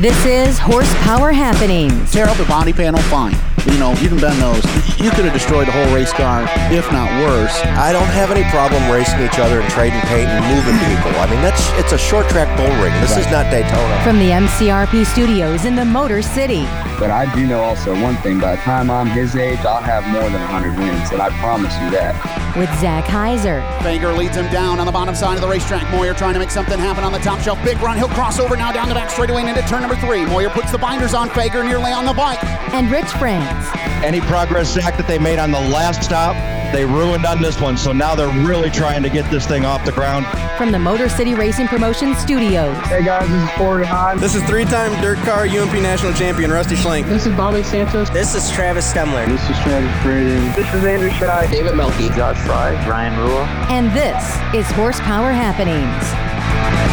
This is Horsepower Happenings. Tear up the body panel, fine. You know, you can bend those. You could have destroyed the whole race car, if not worse. I don't have any problem racing each other and trading paint and moving people. I mean, that's it's a short track bull ring. This is not Daytona. From the MCRP studios in the Motor City. But I do know also one thing. By the time I'm his age, I'll have more than 100 wins, and I promise you that. With Zach Heiser. Fager leads him down on the bottom side of the racetrack. Moyer trying to make something happen on the top shelf. Big run. He'll cross over now down the back straightaway and into turn number three. Moyer puts the binders on Fager nearly on the bike. And Rich France. Any progress, Zach, that they made on the last stop, they ruined on this one. So now they're really trying to get this thing off the ground. From the Motor City Racing Promotion Studios. Hey guys, this is Corey Hahn. This is three-time dirt car UMP national champion Rusty Schlenk. This is Bobby Santos. This is Travis Stemler. This is Travis Braden. This is Andrew Shy. David Melky. Josh Fry. Ryan Rule. And this is Horsepower Happenings.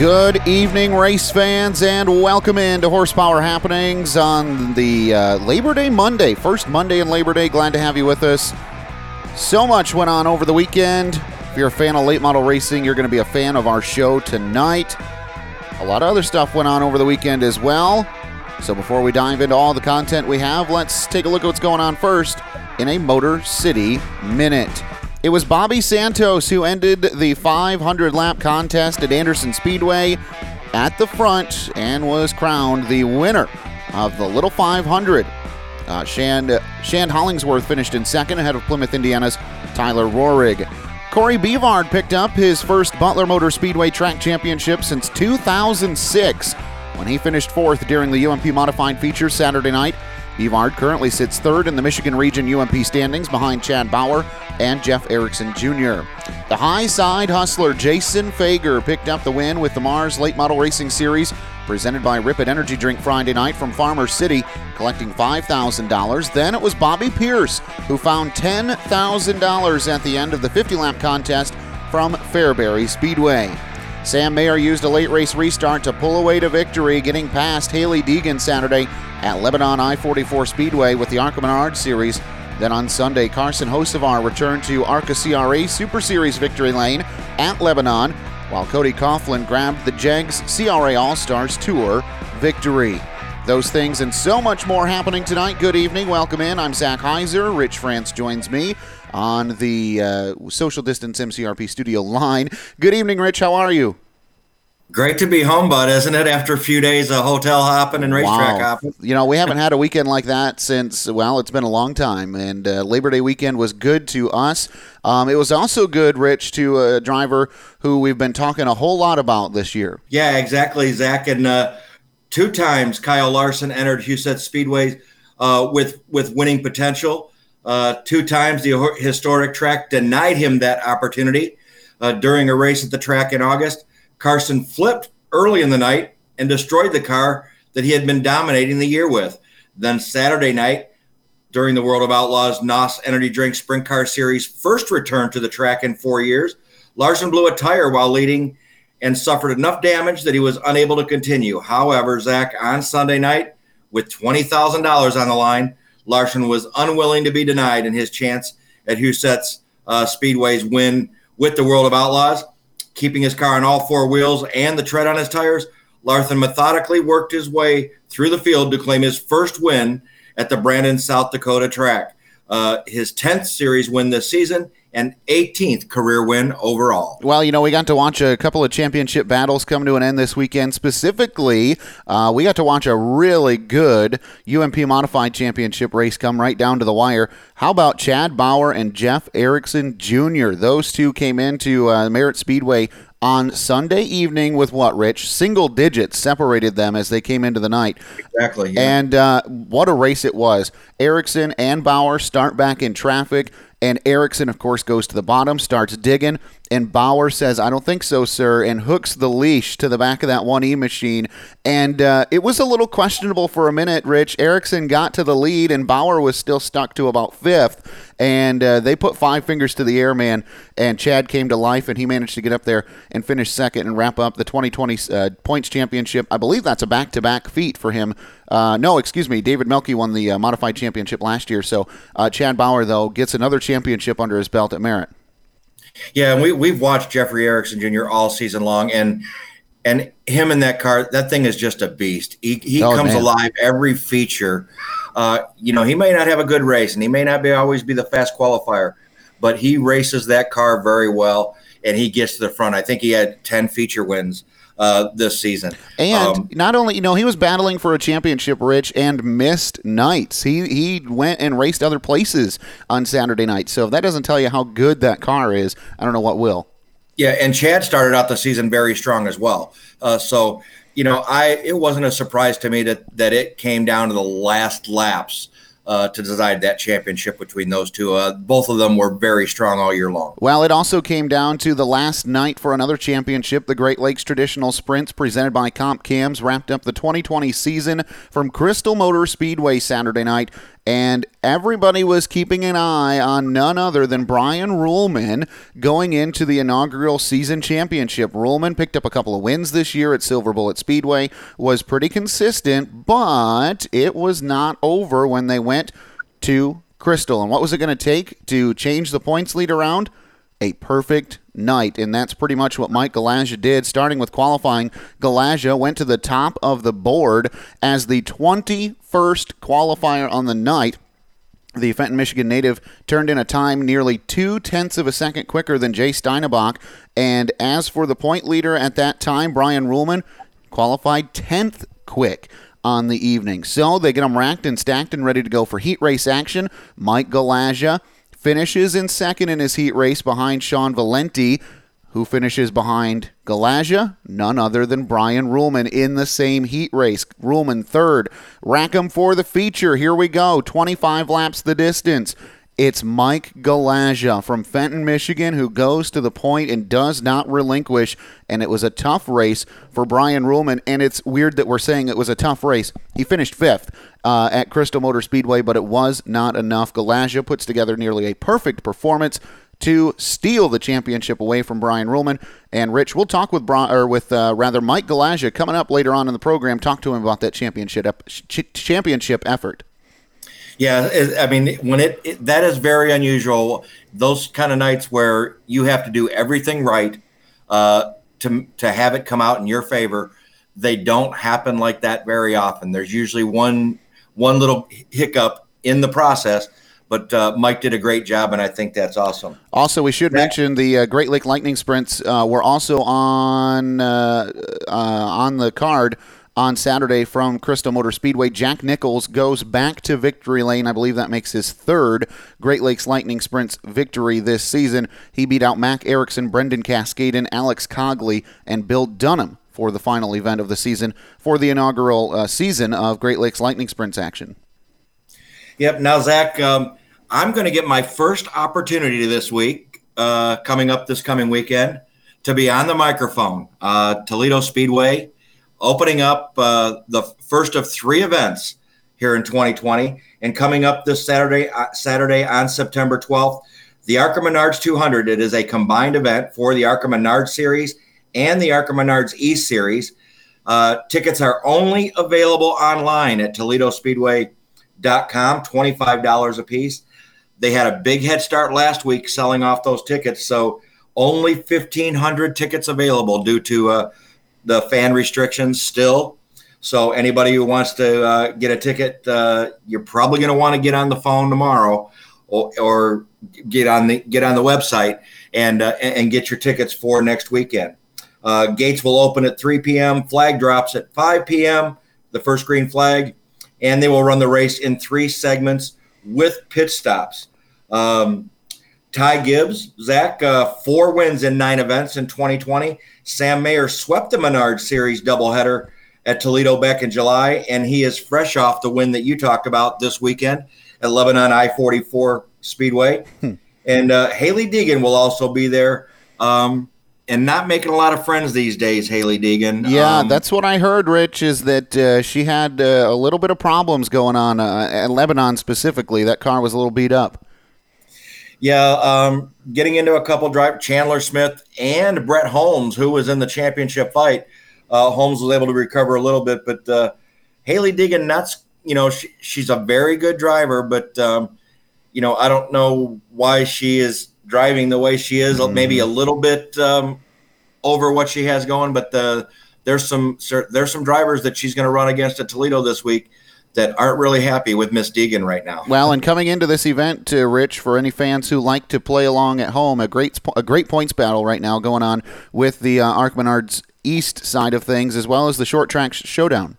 Good evening, race fans, and welcome into Horsepower Happenings on the uh, Labor Day Monday, first Monday in Labor Day. Glad to have you with us. So much went on over the weekend. If you're a fan of late model racing, you're going to be a fan of our show tonight. A lot of other stuff went on over the weekend as well. So before we dive into all the content we have, let's take a look at what's going on first in a Motor City Minute. It was Bobby Santos who ended the 500 lap contest at Anderson Speedway at the front and was crowned the winner of the Little 500. Uh, Shand, Shand Hollingsworth finished in second ahead of Plymouth, Indiana's Tyler Roahrig. Corey Beavard picked up his first Butler Motor Speedway track championship since 2006 when he finished fourth during the UMP Modified Feature Saturday night. Beavard currently sits third in the Michigan Region UMP standings behind Chad Bauer and Jeff Erickson Jr. The high side hustler Jason Fager picked up the win with the Mars Late Model Racing Series presented by Ripid Energy Drink Friday night from Farmer City, collecting $5,000. Then it was Bobby Pierce who found $10,000 at the end of the 50 lap contest from Fairbury Speedway. Sam Mayer used a late race restart to pull away to victory, getting past Hailie Deegan Saturday at Lebanon I 44 Speedway with the ARCA Menard Series. Then on Sunday, Carson Hosevar returned to ARCA CRA Super Series victory lane at Lebanon, while Cody Coughlin grabbed the JEGS CRA All Stars Tour victory. Those things and so much more happening tonight. Good evening. Welcome in. I'm Zach Heiser. Rich France joins me on the uh, social distance MCRP studio line. Good evening, Rich. How are you? Great to be home, bud, isn't it? After a few days of hotel hopping and racetrack Wow. hopping. You know, we haven't had a weekend like that since, well, it's been a long time. And uh, Labor Day weekend was good to us. Um, it was also good, Rich, to a driver who we've been talking a whole lot about this year. Yeah, exactly, Zach. And uh, two times Kyle Larson entered Huset Speedway uh, with with winning potential. Uh, two times the historic track denied him that opportunity uh, during a race at the track in August. Larson flipped early in the night and destroyed the car that he had been dominating the year with. Then Saturday night, during the World of Outlaws NOS Energy Drink Sprint Car Series first return to the track in four years, Larson blew a tire while leading and suffered enough damage that he was unable to continue. However, Zach, on Sunday night, with $20,000 on the line, Larson was unwilling to be denied in his chance at Huset's uh, Speedway's win with the World of Outlaws. Keeping his car on all four wheels and the tread on his tires, Larson methodically worked his way through the field to claim his first win at the Brandon, South Dakota track. Uh, his 10th series win this season and 18th career win overall. Well, you know, we got to watch a couple of championship battles come to an end this weekend. Specifically, uh, we got to watch a really good UMP Modified Championship race come right down to the wire. How about Chad Bauer and Jeff Erickson Jr.? Those two came into uh, Merritt Speedway on Sunday evening with what, Rich? Single digits separated them as they came into the night. Exactly. yeah. And uh, what a race it was. Erickson and Bauer start back in traffic, and Erickson, of course, goes to the bottom, starts digging, and Bauer says, I don't think so, sir, and hooks the leash to the back of that 1E machine. And uh, it was a little questionable for a minute, Rich. Erickson got to the lead, and Bauer was still stuck to about fifth. And uh, they put five fingers to the air, man, and Chad came to life, and he managed to get up there and finish second and wrap up the 2020 uh, points championship. I believe that's a back to back feat for him. Uh, no, excuse me. David Melky won the uh, modified championship last year. So uh, Chad Bauer, though, gets another championship under his belt at Merritt. Yeah, and we we've watched Jeffrey Erickson Jr. all season long, and and him in that car, that thing is just a beast. He he Oh, comes man. alive every feature. Uh, you know, he may not have a good race, and he may not be always be the fast qualifier, but he races that car very well, and he gets to the front. I think he had ten feature wins uh, this season. And Um, not only, you know, he was battling for a championship, Rich, and missed nights. He he went and raced other places on Saturday night. So if that doesn't tell you how good that car is, I don't know what will. Yeah, and Chad started out the season very strong as well. Uh, so you know, I it wasn't a surprise to me that that it came down to the last laps uh, to decide that championship between those two. Uh, both of them were very strong all year long. Well, it also came down to the last night for another championship. The Great Lakes Traditional Sprints, presented by Comp Cams, wrapped up the 2020 season from Crystal Motor Speedway Saturday night, and everybody was keeping an eye on none other than Brian Ruhlman going into the inaugural season championship. Ruhlman picked up a couple of wins this year at Silver Bullet Speedway, was pretty consistent, but it was not over when they went to Crystal. And what was it going to take to change the points lead around? A perfect night. And that's pretty much what Mike Galaja did. Starting with qualifying, Galaja went to the top of the board as the 21st qualifier on the night. The Fenton, Michigan native turned in a time nearly two tenths of a second quicker than Jay Steinebach. And as for the point leader at that time, Brian Ruhlman qualified 10th quick on the evening. So they get them racked and stacked and ready to go for heat race action. Mike Galaja finishes in second in his heat race behind Sean Valenti, who finishes behind Galaja, none other than Brian Ruhlman in the same heat race. Ruhlman third. Rackham for the feature. Here we go. 25 laps the distance. It's Mike Galaja from Fenton, Michigan, who goes to the point and does not relinquish. And it was a tough race for Brian Ruhlman. And it's weird that we're saying it was a tough race. He finished fifth uh, at Crystal Motor Speedway, but it was not enough. Galaja puts together nearly a perfect performance to steal the championship away from Brian Ruhlman. And Rich, we'll talk with or with uh, rather Mike Galaja coming up later on in the program. Talk to him about that championship ep- ch- championship effort. Yeah, it, I mean, when it, it that is very unusual. Those kind of nights where you have to do everything right uh, to to have it come out in your favor, they don't happen like that very often. There's usually one one little hiccup in the process, but uh, Mike did a great job, and I think that's awesome. Also, we should mention the uh, Great Lake Lightning Sprints uh, were also on uh, uh, on the card on Saturday from Crystal Motor Speedway. Jack Nichols goes back to victory lane. I believe that makes his third Great Lakes Lightning Sprints victory this season. He beat out Mac Erickson, Brendan Cascaden, Alex Cogley, and Bill Dunham for the final event of the season for the inaugural uh, season of Great Lakes Lightning Sprints action. Yep. Now, Zach, um, I'm going to get my first opportunity this week, uh, coming up this coming weekend, to be on the microphone. Uh, Toledo Speedway opening up uh, the first of three events here in 2020, and coming up this Saturday, uh, Saturday on September 12th, the Arca Menards 200. It is a combined event for the Arca Menards Series and the Arca Menards East Series. Uh, tickets are only available online at ToledoSpeedway.com, $25 a piece. They had a big head start last week selling off those tickets, so only 1,500 tickets available due to uh, the fan restrictions still. So anybody who wants to uh, get a ticket, uh, you're probably going to want to get on the phone tomorrow, or, or get on the get on the website and uh, and get your tickets for next weekend. Uh, gates will open at 3 p.m. Flag drops at 5 p.m. The first green flag and they will run the race in three segments with pit stops. Um, Ty Gibbs, Zach, uh, four wins in nine events in 2020. Sam Mayer swept the Menard Series doubleheader at Toledo back in July, and he is fresh off the win that you talked about this weekend at Lebanon I 44 Speedway. And uh, Hailie Deegan will also be there. Um, and not making a lot of friends these days, Hailie Deegan. Yeah, Um, that's what I heard, Rich, is that uh, she had uh, a little bit of problems going on uh, at Lebanon specifically. That car was a little beat up. Yeah, um, getting into a couple drive Chandler Smith and Brett Holmes, who was in the championship fight. Uh, Holmes was able to recover a little bit, but uh, Hailie Deegan, nuts. You know, she, she's a very good driver, but um, you know, I don't know why she is driving the way she is, maybe a little bit um, over what she has going. But the, there's some there's some drivers that she's going to run against at Toledo this week that aren't really happy with Miss Deegan right now. Well, and coming into this event, uh, Rich, for any fans who like to play along at home, a great a great points battle right now going on with the uh, Arc Menards East side of things, as well as the short track showdown.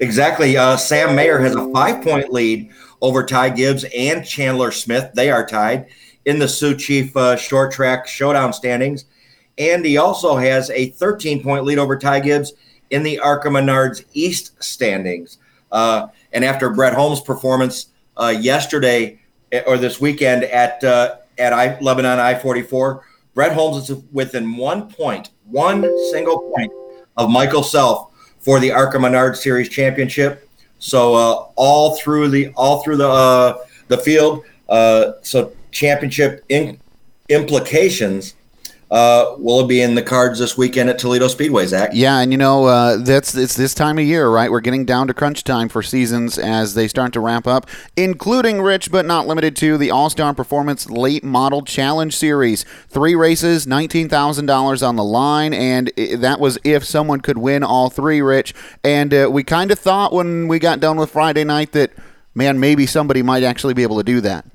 Exactly. Uh, Sam Mayer has a five point lead over Ty Gibbs and Chandler Smith. They are tied in the Sioux Chief uh, short track showdown standings. And he also has a 13 point lead over Ty Gibbs in the ARCA Menards East standings. Uh, and after Brett Holmes' performance uh, yesterday eh, or this weekend at uh, at I, Lebanon I 44, Brett Holmes is within one point, one single point of Michael Self for the ARCA Menard Series championship. So uh, all through the all through the uh, the field, uh, so championship in, implications uh, will it be in the cards this weekend at Toledo Speedway, Zach? Yeah, and you know uh, that's it's this time of year, right? We're getting down to crunch time for seasons as they start to wrap up, including Rich, but not limited to the All Star Performance Late Model Challenge Series. Three races, nineteen thousand dollars on the line, and that was if someone could win all three, Rich. And uh, we kind of thought when we got done with Friday night that man, maybe somebody might actually be able to do that.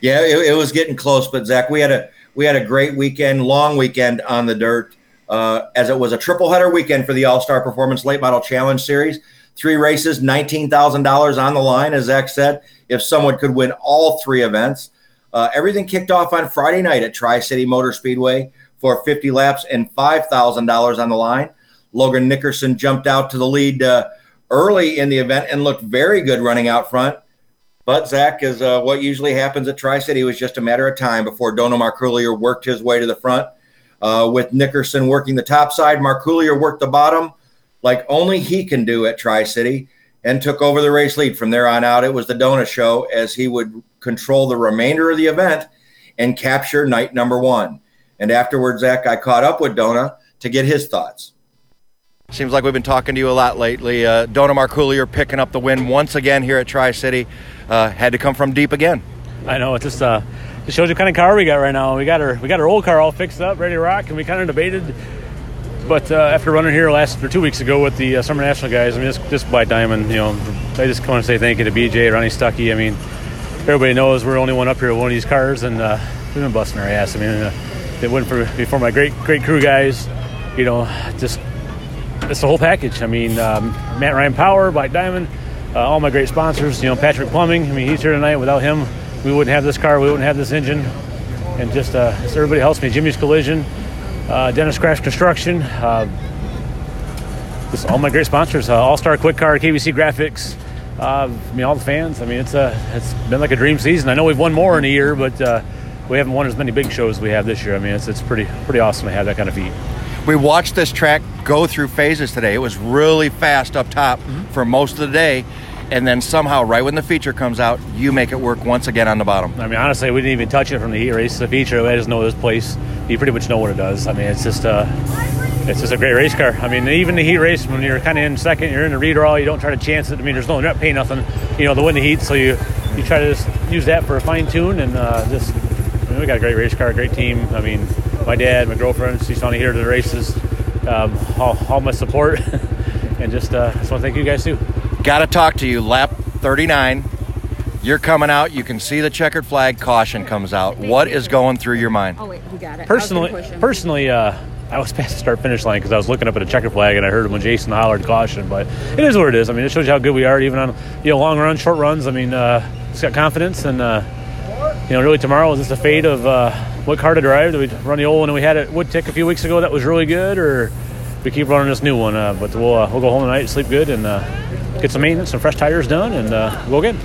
Yeah, it, it was getting close, but Zach, we had a we had a great weekend, long weekend on the dirt, uh, as it was a triple header weekend for the All Star Performance Late Model Challenge Series. Three races, $19,000 on the line, as Zach said, if someone could win all three events. Uh, everything kicked off on Friday night at Tri City Motor Speedway for 50 laps and $5,000 on the line. Logan Nickerson jumped out to the lead uh, early in the event and looked very good running out front. But Zach, is uh, what usually happens at Tri City, was just a matter of time before Dono Marcoulier worked his way to the front. Uh, with Nickerson working the top side, Marcoulier worked the bottom like only he can do at Tri City and took over the race lead. From there on out, it was the Donut show as he would control the remainder of the event and capture night number one. And afterwards, Zach, I caught up with Dona to get his thoughts. Seems like we've been talking to you a lot lately. Uh, Marcoulier picking up the win once again here at Tri City. Uh, had to come from deep again. I know. It just uh, it shows you kind of car we got right now. We got our we got our old car all fixed up, ready to rock, and we kind of debated. But uh, after running here last or two weeks ago with the uh, Summer National guys, I mean, just just by Diamond, you know, I just want to say thank you to BJ, Ronnie Stuckey. I mean, everybody knows we're the only one up here with one of these cars, and uh, we've been busting our ass. I mean, uh, it went for before my great great crew guys. You know, just it's the whole package. I mean, um, Matt Ryan Power, Black Diamond, uh, all my great sponsors. You know, Patrick Plumbing. I mean, he's here tonight. Without him, we wouldn't have this car. We wouldn't have this engine. And just, uh, everybody helps me. Jimmy's Collision, uh, Dennis Craft Construction. Uh, just all my great sponsors. Uh, all Star Quick Car, KBC Graphics. Uh, I mean, all the fans. I mean, it's a it's been like a dream season. I know we've won more in a year, but we haven't won as many big shows as we have this year. I mean, it's it's pretty pretty awesome to have that kind of feat we watched this track go through phases today. It was really fast up top mm-hmm. for most of the day. And then somehow, right when the feature comes out, you make it work once again on the bottom. I mean, honestly, we didn't even touch it from the heat race. to The feature, I just know this place. You pretty much know what it does. I mean, it's just a, it's just a great race car. I mean, even the heat race, when you're kind of in second, you're in the all, you don't try to chance it. I mean, there's no net pay nothing, you know, the win the heat. So you, you try to just use that for a fine tune and uh, just, I mean, we got a great race car, great team. I mean, my dad, my girlfriend, she's on here to the races um, all, all, my support and just uh, just want to thank you guys too. Got to talk to you. Lap 39. You're coming out. You can see the checkered flag. Caution comes out. Thank what going through your mind? Oh wait, he got it. Personally, personally, uh, I was past the start finish line because I was looking up at a checkered flag and I heard him when Jason hollered caution. But it is what it is. I mean, it shows you how good we are, even on you know long runs, short runs. I mean, uh, it's got confidence and uh, you know really tomorrow is just a fate of uh, what car to drive. Did we run the old one we had at Woodtick a few weeks ago that was really good, or we keep running this new one? Uh, but we'll uh, we'll go home tonight, sleep good, and uh, get some maintenance, some fresh tires done, and uh, we'll go again.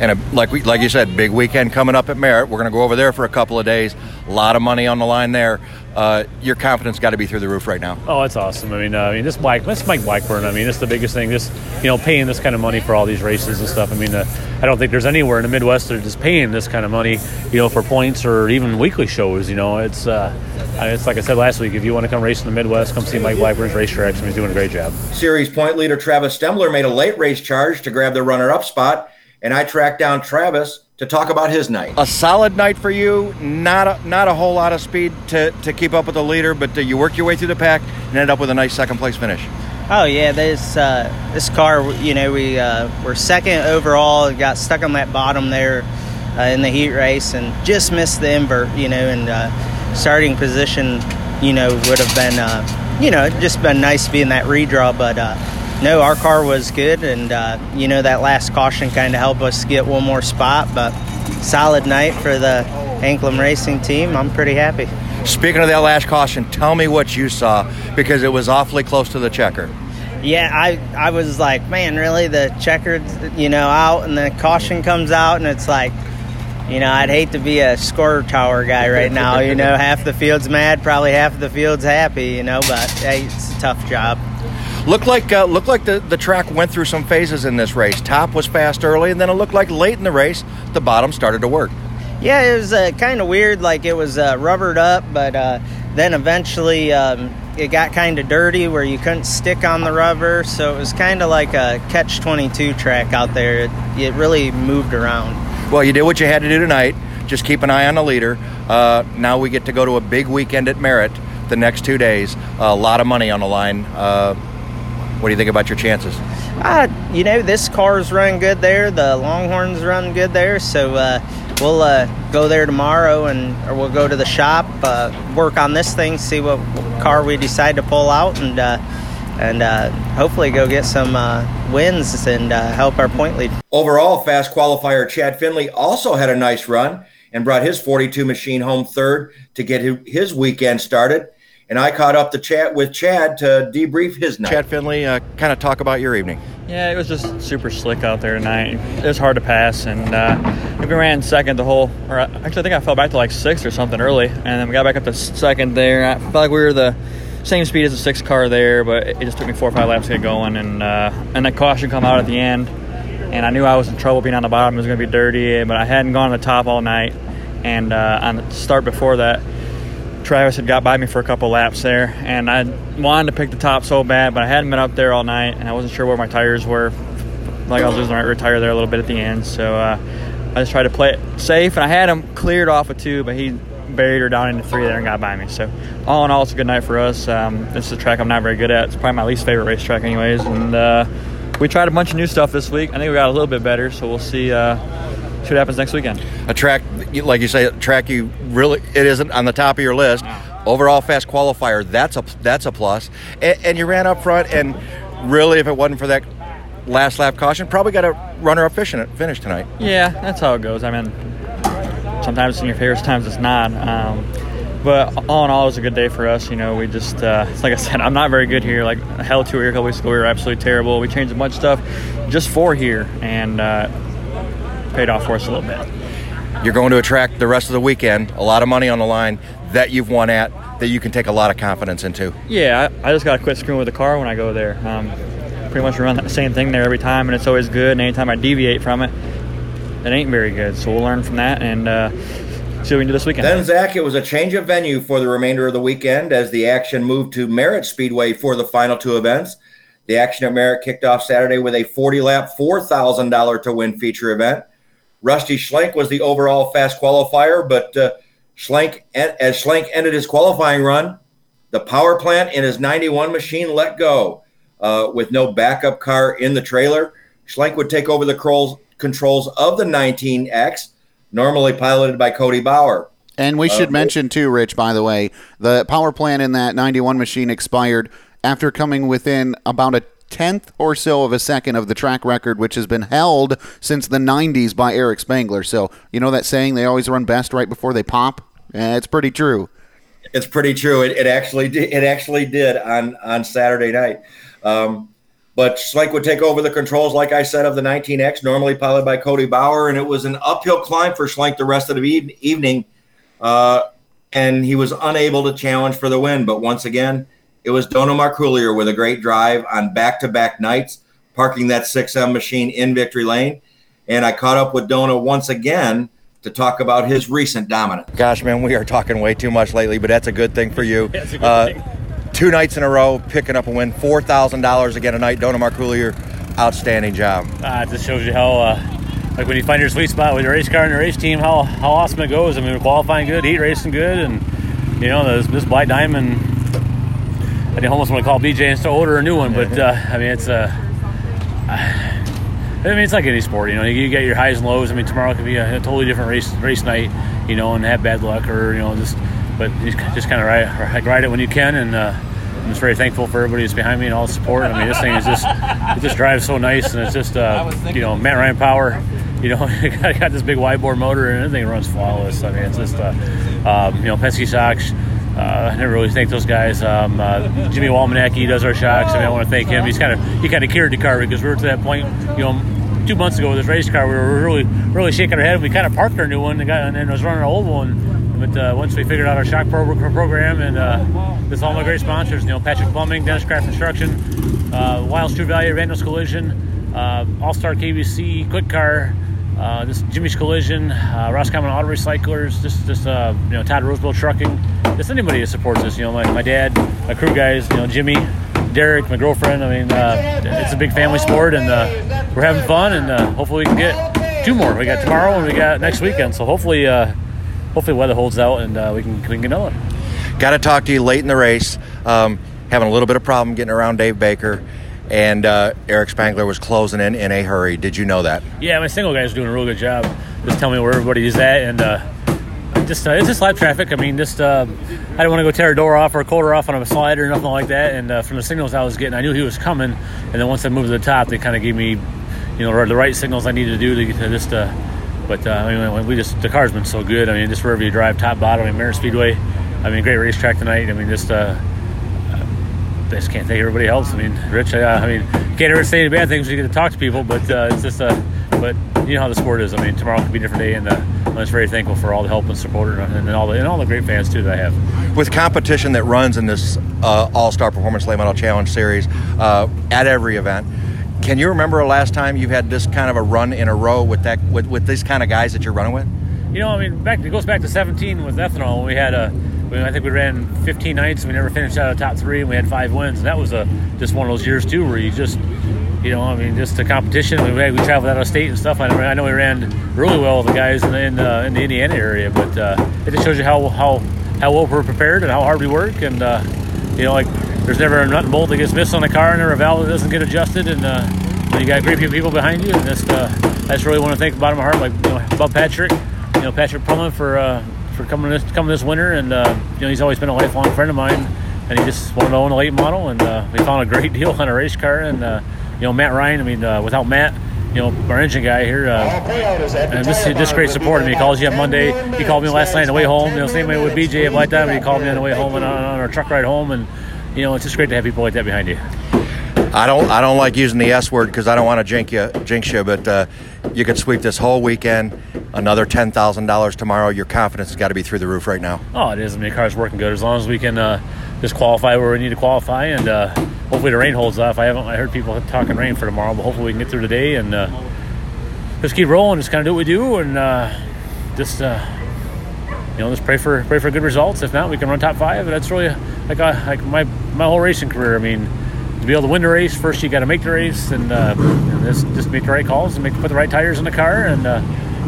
And a, like we, like you said, big weekend coming up at Merritt. We're going to go over there for a couple of days. A lot of money on the line there. Uh, your confidence got to be through the roof right now. Oh, it's awesome. I mean, uh, I mean, this Mike, this Mike Blackburn. I mean, it's the biggest thing. Just you know, paying this kind of money for all these races and stuff. I mean, uh, I don't think there's anywhere in the Midwest that is paying this kind of money, you know, for points or even weekly shows. You know, it's uh, it's like I said last week. If you want to come race in the Midwest, come see Mike Blackburn's racetracks. he's doing a great job. Series point leader Travis Stemler made a late race charge to grab the runner-up spot and I tracked down Travis to talk about his night. A solid night for you. Not a, not a whole lot of speed to, to keep up with the leader, but uh, you work your way through the pack and end up with a nice second place finish. Oh yeah, this uh, this car, you know, we uh, were second overall. Got stuck on that bottom there uh, in the heat race, and just missed the invert. You know, and uh, starting position, you know, would have been, uh, you know, just been nice to be in that redraw. But uh, no, our car was good, and uh, you know that last caution kind of helped us get one more spot. But solid night for the Anklam Racing team. I'm pretty happy. Speaking of that last caution, tell me what you saw because it was awfully close to the checker. Yeah, I I was like, man, really the checkered, you know, out and the caution comes out and it's like, you know, I'd hate to be a score tower guy right now. You know, half the field's mad, probably half the field's happy. You know, but hey, it's a tough job. Looked like uh, looked like the, the track went through some phases in this race. Top was fast early, and then it looked like late in the race the bottom started to work. Yeah, it was uh, kind of weird. Like it was uh, rubbered up, but uh, then eventually um, it got kind of dirty where you couldn't stick on the rubber. So it was kind of like a catch 22 track out there. It, it, really moved around. Well, you did what you had to do tonight. Just keep an eye on the leader. Uh, now we get to go to a big weekend at Merritt the next two days. a lot of money on the line. Uh, what do you think about your chances? Uh, you know, this car's run good there. The Longhorns run good there. So uh, we'll uh, go there tomorrow and or we'll go to the shop, uh, work on this thing, see what car we decide to pull out, and uh, and uh, hopefully go get some uh, wins and uh, help our point lead. Overall, fast qualifier Chad Finley also had a nice run and brought his 42 machine home third to get his weekend started. And I caught up to chat with Chad to debrief his night. Chad Finley, kind of talk about your evening. Yeah, it was just super slick out there tonight. It was hard to pass, and uh, we ran second the whole. Or actually, I think I fell back to like sixth or something early, and then we got back up to second there. I felt like we were the same speed as the sixth car there, but it just took me four or five laps to get going, and uh, and that caution come out at the end, and I knew I was in trouble being on the bottom. It was going to be dirty, but I hadn't gone on the top all night, and uh, on the start before that Travis had got by me for a couple laps there, and I wanted to pick the top so bad, but I hadn't been up there all night, and I wasn't sure where my tires were. Like I was losing my rear tire there a little bit at the end, so uh, I just tried to play it safe, and I had him cleared off of two, but he buried her down into three there and got by me. So all in all, it's a good night for us. Um, this is a track I'm not very good at. It's probably my least favorite racetrack, anyways, and uh, we tried a bunch of new stuff this week. I think we got a little bit better, so we'll see. Uh, what happens next weekend. A track like you say, a track you really it isn't on the top of your list. Overall fast qualifier, that's a that's a plus. And, and you ran up front, and really, if it wasn't for that last lap caution, probably got a runner-up finish tonight. Yeah, that's how it goes. I mean, sometimes it's in your favor, sometimes it's not. Um, but all in all, it was a good day for us. You know, we just, uh, like I said, I'm not very good here. Like hell to here a couple weeks ago, we were absolutely terrible. We changed a bunch of stuff just for here, and uh, paid off for us a little bit. You're going to attract the rest of the weekend, a lot of money on the line that you've won at that you can take a lot of confidence into. Yeah, I, I just got to quit screwing with the car when I go there. Um, pretty much run the same thing there every time, and it's always good. And anytime I deviate from it, it ain't very good. So we'll learn from that and uh, see what we can do this weekend. Then, Zach, it was a change of venue for the remainder of the weekend as the action moved to Merritt Speedway for the final two events. The action at Merritt kicked off Saturday with a 40 lap, $4,000 to win feature event. Rusty Schlenk was the overall fast qualifier, but uh, Schlenk, as Schlenk ended his qualifying run, the power plant in his 91 machine let go uh, with no backup car in the trailer. Schlenk would take over the controls of the 19X, normally piloted by Cody Bauer. And we should uh, mention, too, Rich, by the way, the power plant in that 91 machine expired after coming within about a tenth or so of a second of the track record, which has been held since the 90s by Eric Spangler. So, you know that saying, they always run best right before they pop? Eh, it's pretty true. It's pretty true. It, it actually did, it actually did on, on Saturday night. Um, but Schlenk would take over the controls, like I said, of the 19X, normally piloted by Cody Bauer. And it was an uphill climb for Schlenk the rest of the evening. Uh, and he was unable to challenge for the win. But once again, it was Dono Marculier with a great drive on back to back nights, parking that 6M machine in victory lane. And I caught up with Dono once again to talk about his recent dominance. Gosh, man, we are talking way too much lately, but that's a good thing for you. Uh, two nights in a row, picking up a win, $4,000 again a night. Dono Marculier, outstanding job. Uh, it just shows you how. Uh, like when you find your sweet spot with your race car and your race team, how how awesome it goes. I mean, we're qualifying good, heat racing good, and you know this, this Black Diamond. I almost want to call BJ and still order a new one, but uh, I mean it's a. Uh, I mean, it's like any sport, you know. You get your highs and lows. I mean, tomorrow could be a, a totally different race race night, you know, and have bad luck or you know just, but you just kind of ride ride it when you can, and uh, I'm just very thankful for everybody that's behind me and all the support. I mean, this thing is just it just drives so nice, and it's just uh, you know Matt Ryan power. You know, I got this big wide motor, and everything runs flawless. I mean, it's just uh, um, you know Penske shocks. Uh, I never really thank those guys. Um, uh, Jimmy Walmanacki does our shocks. I mean, I want to thank him. He's kind of he kind of carried the car because we were to that point, you know, two months ago with this race car. We were really really shaking our head. We kind of parked our new one and, got, and then was running our old one. But uh, once we figured out our shock pro- program and uh, this all my great sponsors, you know, Patrick Plumbing, Dennis Craft Construction, uh, Wiles True Value, Randall's Collision, uh, All Star KBC, Quick Car. Uh, this Jimmy's Collision, uh, Roscommon Auto Recyclers, just just uh, you know Todd Roseville Trucking, just anybody that supports us. You know, my, my dad, my crew guys, you know Jimmy, Derek, my girlfriend. I mean, uh, it's a big family sport, and uh, we're having fun, and uh, hopefully we can get two more. We got tomorrow and we got next weekend, so hopefully hopefully weather holds out and we can we can get another. Got to talk to you late in the race. Um, having a little bit of problem getting around Dave Baker and uh, Eric Spangler was closing in in a hurry. Did you know that? Yeah, my single guy's doing a real good job. Just tell me where everybody's at, and uh, just uh, it's just live traffic. I mean, just uh, I didn't want to go tear a door off or a quarter off on a slider or nothing like that. And uh, from the signals I was getting, I knew he was coming. And then once I moved to the top, they kind of gave me, you know, the right signals I needed to do to get to just. Uh, but I mean, we just the car's been so good. I mean, just wherever you drive, top, bottom, I mean, Merritt Speedway. I mean, great racetrack tonight. I mean, just. I just can't thank everybody else. I mean, Rich, uh, I mean, can't ever say any bad things when you get to talk to people, but uh, it's just, uh, but you know how the sport is. I mean, tomorrow could be a different day, and uh, I'm just very thankful for all the help and support and, and all the and all the great fans too that I have. With competition that runs in this uh, All Star Performance Late Model Challenge Series uh, at every event, can you remember a last time you've had this kind of a run in a row with that with, with these kind of guys that you're running with? You know, I mean, back it goes back to 17 with ethanol. We had a I think we ran 15 nights. And we never finished out of the top three, and we had five wins. And that was a just one of those years too, where you just, you know, I mean, just the competition. We, we traveled out of state and stuff. I I know we ran really well with the guys in the, in, uh, in the Indiana area, but uh, it just shows you how how how well we're prepared and how hard we work. And uh, you know, like there's never a nut and bolt that gets missed on the car, and a valve that doesn't get adjusted, and uh, you got great people behind you. And just uh, I just really want to thank the bottom of my heart, like you know, about Patrick, you know, Patrick Pullman for uh, for coming this coming this winter, and uh, you know he's always been a lifelong friend of mine, and he just wanted to own a late model, and uh, we found a great deal on a race car, and uh, you know Matt Ryan. I mean, uh, without Matt, you know our engine guy here, uh, and this this great support. I mean, he calls you up Monday. He called me last night on the way home. You know, same way with BJ at Black Diamond. He called me on the way home and on, on our truck ride home, and you know it's just great to have people like that behind you. I don't I don't like using the S word because I don't want to jinx you, jinx you but uh, you could sweep this whole weekend. Another ten thousand dollars tomorrow. Your confidence has got to be through the roof right now. Oh, it is. I mean, car's working good. As long as we can uh, just qualify where we need to qualify, and uh, hopefully the rain holds off. I haven't. I heard people talking rain for tomorrow, but hopefully we can get through today and uh, just keep rolling. Just kind of do what we do, and uh, just uh, you know, just pray for pray for good results. If not, we can run top five. And that's really like like my my whole racing career. I mean to be able to win the race, first you got to make the race, and, uh, and just, just make the right calls and make put the right tires in the car, and uh,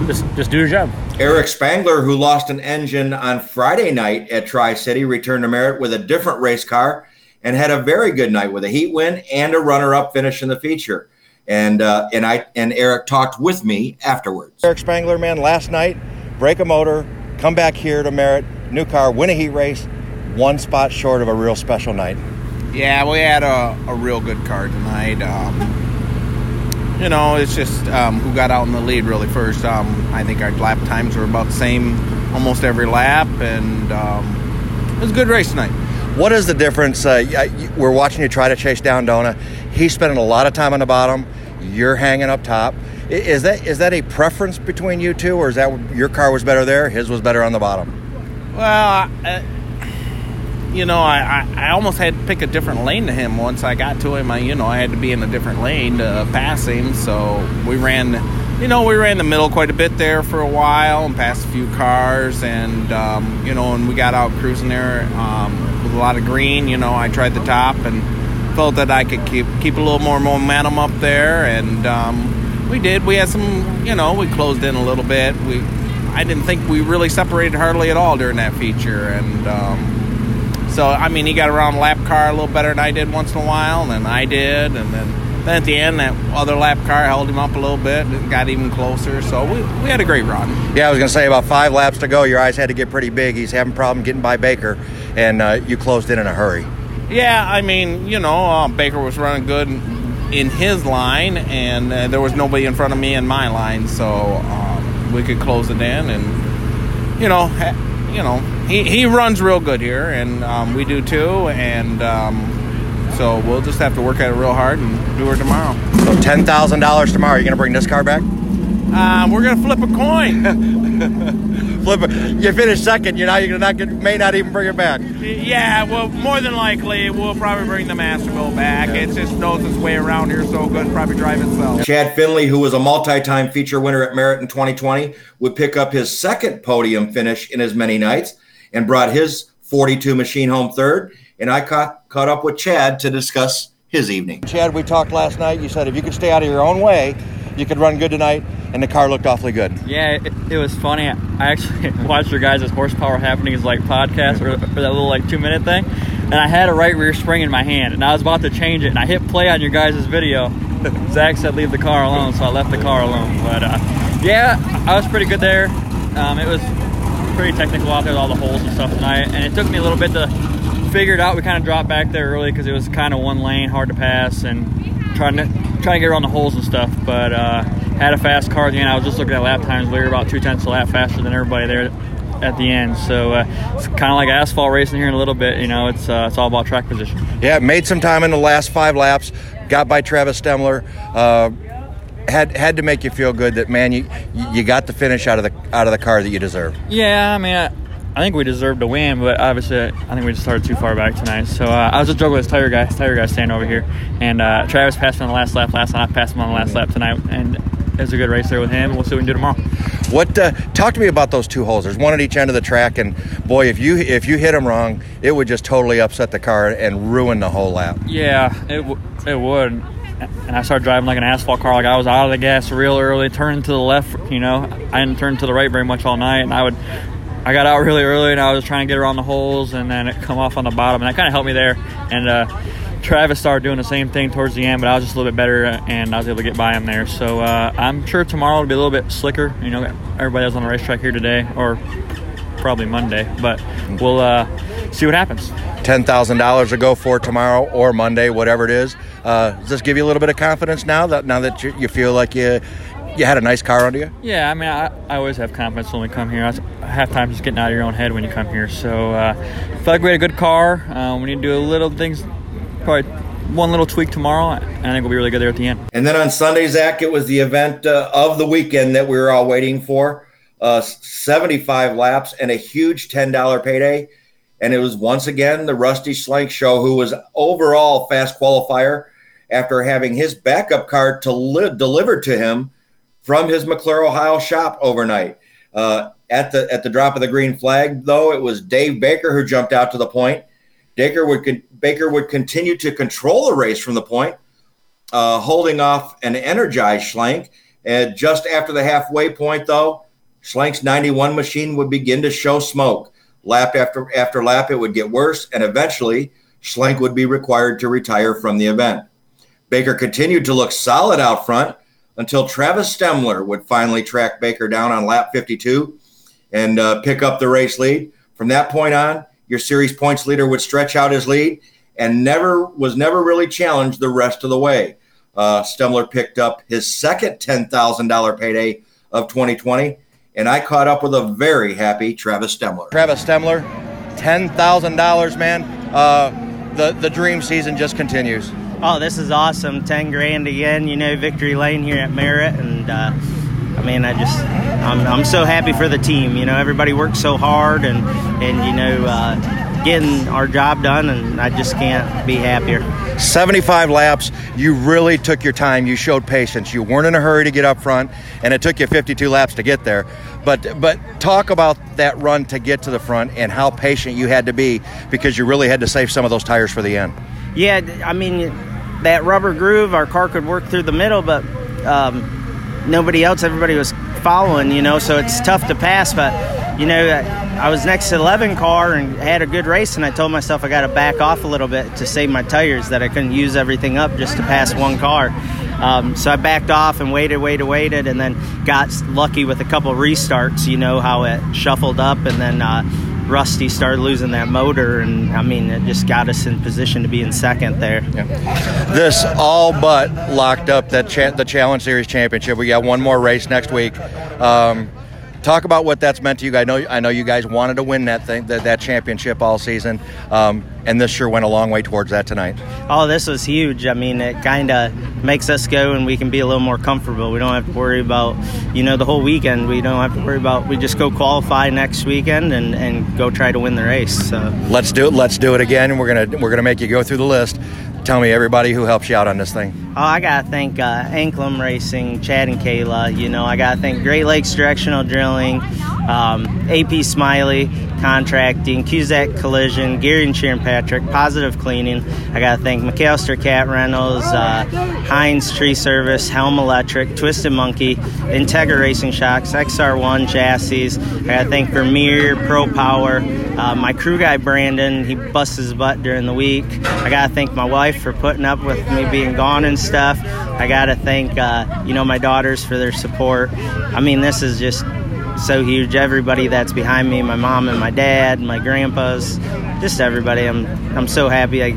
just just do your job. Eric Spangler, who lost an engine on Friday night at Tri City, returned to Merritt with a different race car and had a very good night with a heat win and a runner-up finish in the feature. And uh, and I and Eric talked with me afterwards. Eric Spangler, man, last night, break a motor, come back here to Merritt, new car, win a heat race, one spot short of a real special night. Yeah, we had a, a real good car tonight. Um, you know, it's just um, who got out in the lead really first. Um, I think our lap times were about the same almost every lap, and um, it was a good race tonight. What is the difference? Uh, we're watching you try to chase down Dona. He's spending a lot of time on the bottom. You're hanging up top. Is that is that a preference between you two, or is that your car was better there, his was better on the bottom? Well, uh, you know, I, I, I, almost had to pick a different lane to him once I got to him. I, you know, I had to be in a different lane to pass him. So we ran, you know, we ran the middle quite a bit there for a while and passed a few cars. And, um, you know, and we got out cruising there um, with a lot of green. You know, I tried the top and felt that I could keep keep a little more momentum up there. And, um, we did. We had some, you know, we closed in a little bit. We, I didn't think we really separated hardly at all during that feature, and um, so I mean, he got around lap car a little better than I did once in a while, and then I did, and then then at the end, that other lap car held him up a little bit and got even closer. So we, we had a great run. Yeah, I was going to say about five laps to go, your eyes had to get pretty big. He's having problem getting by Baker, and uh, you closed in in a hurry. Yeah, I mean, you know, uh, Baker was running good in his line, and uh, there was nobody in front of me in my line, so um, we could close it in. And you know, ha- you know, he, he runs real good here, and um, we do too. And um, so we'll just have to work at it real hard and do it tomorrow. So ten thousand dollars tomorrow. You're going to bring this car back? Uh, we're going to flip a coin. flip it. You finish second. You're not. You're gonna not. May not even bring it back. Yeah. Well, more than likely, we'll probably bring the master Masterville back. Yeah. It just knows its way around here so good. Probably drive itself. Chad Finley, who was a multi-time feature winner at Merritt in 2020, would pick up his second podium finish in as many nights and brought his 42 machine home third. And I caught caught up with Chad to discuss his evening. Chad, we talked last night. You said if you could stay out of your own way, you could run good tonight, and the car looked awfully good. Yeah, it, it was funny. I actually watched your guys' horsepower happenings like podcast or, or that little like two minute thing, and I had a right rear spring in my hand, and I was about to change it, and I hit play on your guys' video. Zach said leave the car alone, so I left the car alone. But uh, yeah, I was pretty good there. Um, it was pretty technical out there with all the holes and stuff tonight, and it took me a little bit to figure it out. We kind of dropped back there early because it was kind of one lane, hard to pass, and trying to trying to get around the holes and stuff. But uh, had a fast car at the end. I was just looking at lap times. We were about two tenths a lap faster than everybody there at the end. So uh, it's kind of like asphalt racing here in a little bit. You know, it's uh, it's all about track position. Yeah, made some time in the last five laps. Got by Travis Stemler. Uh, had had to make you feel good that man you you got the finish out of the out of the car that you deserve. Yeah, I mean. I, I think we deserved to win, but obviously I think we just started too far back tonight. So uh, I was just joking with this tire guy, tire guy standing over here, and uh, Travis passed me on the last lap last night. I passed him on the last lap tonight, and it was a good race there with him. We'll see what we can do tomorrow. What uh, talk to me about those two holes? There's one at each end of the track, and boy, if you if you hit them wrong, it would just totally upset the car and ruin the whole lap. Yeah, it w- it would. And I started driving like an asphalt car. Like I was out of the gas real early, turning to the left. You know, I didn't turn to the right very much all night, and I would I got out really early and I was trying to get around the holes and then it come off on the bottom and that kind of helped me there. And uh, Travis started doing the same thing towards the end, but I was just a little bit better and I was able to get by him there. So uh, I'm sure tomorrow will be a little bit slicker. You know, everybody was on the racetrack here today or probably Monday, but we'll uh, see what happens. Ten thousand dollars to go for tomorrow or Monday, whatever it is. Uh, does this give you a little bit of confidence now that now that you, you feel like you you had a nice car under you? Yeah, I mean, I, I always have confidence when we come here. I, half time just getting out of your own head when you come here. So uh, I feel like we had a good car. Um, we need to do a little things, probably one little tweak tomorrow. and I think we'll be really good there at the end. And then on Sunday, Zach, it was the event uh, of the weekend that we were all waiting for. Uh, 75 laps and a huge $10 payday. And it was once again the Rusty Schlenk show, who was overall fast qualifier after having his backup car to li- delivered to him from his McClure, Ohio shop overnight. Uh, at the at the drop of the green flag, though, it was Dave Baker who jumped out to the point. Baker would con- Baker would continue to control the race from the point, uh, holding off an energized Schlenk. And just after the halfway point, though, Schlenk's 91 machine would begin to show smoke. Lap after after lap, it would get worse, and eventually, Schlenk would be required to retire from the event. Baker continued to look solid out front until Travis Stemler would finally track Baker down on lap 52 and uh, pick up the race lead. From that point on, your series points leader would stretch out his lead and never was never really challenged the rest of the way. Uh, Stemler picked up his second $10,000 payday of 2020, and I caught up with a very happy Travis Stemler. Travis Stemler, $10,000, man. Uh, the, the dream season just continues. Oh, this is awesome. 10 grand again, you know, victory lane here at Merritt. And, uh, I mean, I just, I'm, I'm so happy for the team. You know, everybody works so hard and, and you know, uh, getting our job done, and I just can't be happier. 75 laps, you really took your time. You showed patience. You weren't in a hurry to get up front, and it took you 52 laps to get there. But but talk about that run to get to the front and how patient you had to be because you really had to save some of those tires for the end. Yeah, I mean, that rubber groove, our car could work through the middle, but um, nobody else, everybody was following, you know, so it's tough to pass. But, you know, I was next to the 11 car and had a good race, and I told myself I got to back off a little bit to save my tires, that I couldn't use everything up just to pass one car. Um, so I backed off and waited, waited, waited, and then got lucky with a couple restarts. You know how it shuffled up, and then uh, Rusty started losing that motor, and I mean, it just got us in position to be in second there. Yeah. This all but locked up that cha- the Challenge Series championship. We got one more race next week. Um, talk about what that's meant to you guys. I know, I know you guys wanted to win that thing, that, that championship all season, um, and this sure went a long way towards that tonight. Oh, this was huge. I mean, it kind of makes us go and we can be a little more comfortable. We don't have to worry about, you know, the whole weekend. We don't have to worry about. We just go qualify next weekend and, and go try to win the race. So Let's do it. Let's do it again. We're gonna we're gonna make you go through the list. Tell me everybody who helps you out on this thing. Oh, I gotta thank uh, Racing, Chad and Kayla. You know, I gotta thank Great Lakes Directional Drilling, um, AP Smiley Contracting, Cusack Collision, Gary and Sharon Patrick, Positive Cleaning. I gotta thank McAllister Cat Rentals, uh, Heinz Tree Service, Helm Electric, Twisted Monkey, Integra Racing Shocks, XR1 Chassis. I gotta thank Vermeer, Pro Power, uh, my crew guy Brandon. He busts his butt during the week. I gotta thank my wife for putting up with me being gone and stuff. I gotta thank uh, you know my daughters for their support. I mean, this is just so huge. Everybody that's behind me, my mom and my dad, my grandpas, just everybody. I'm I'm so happy. I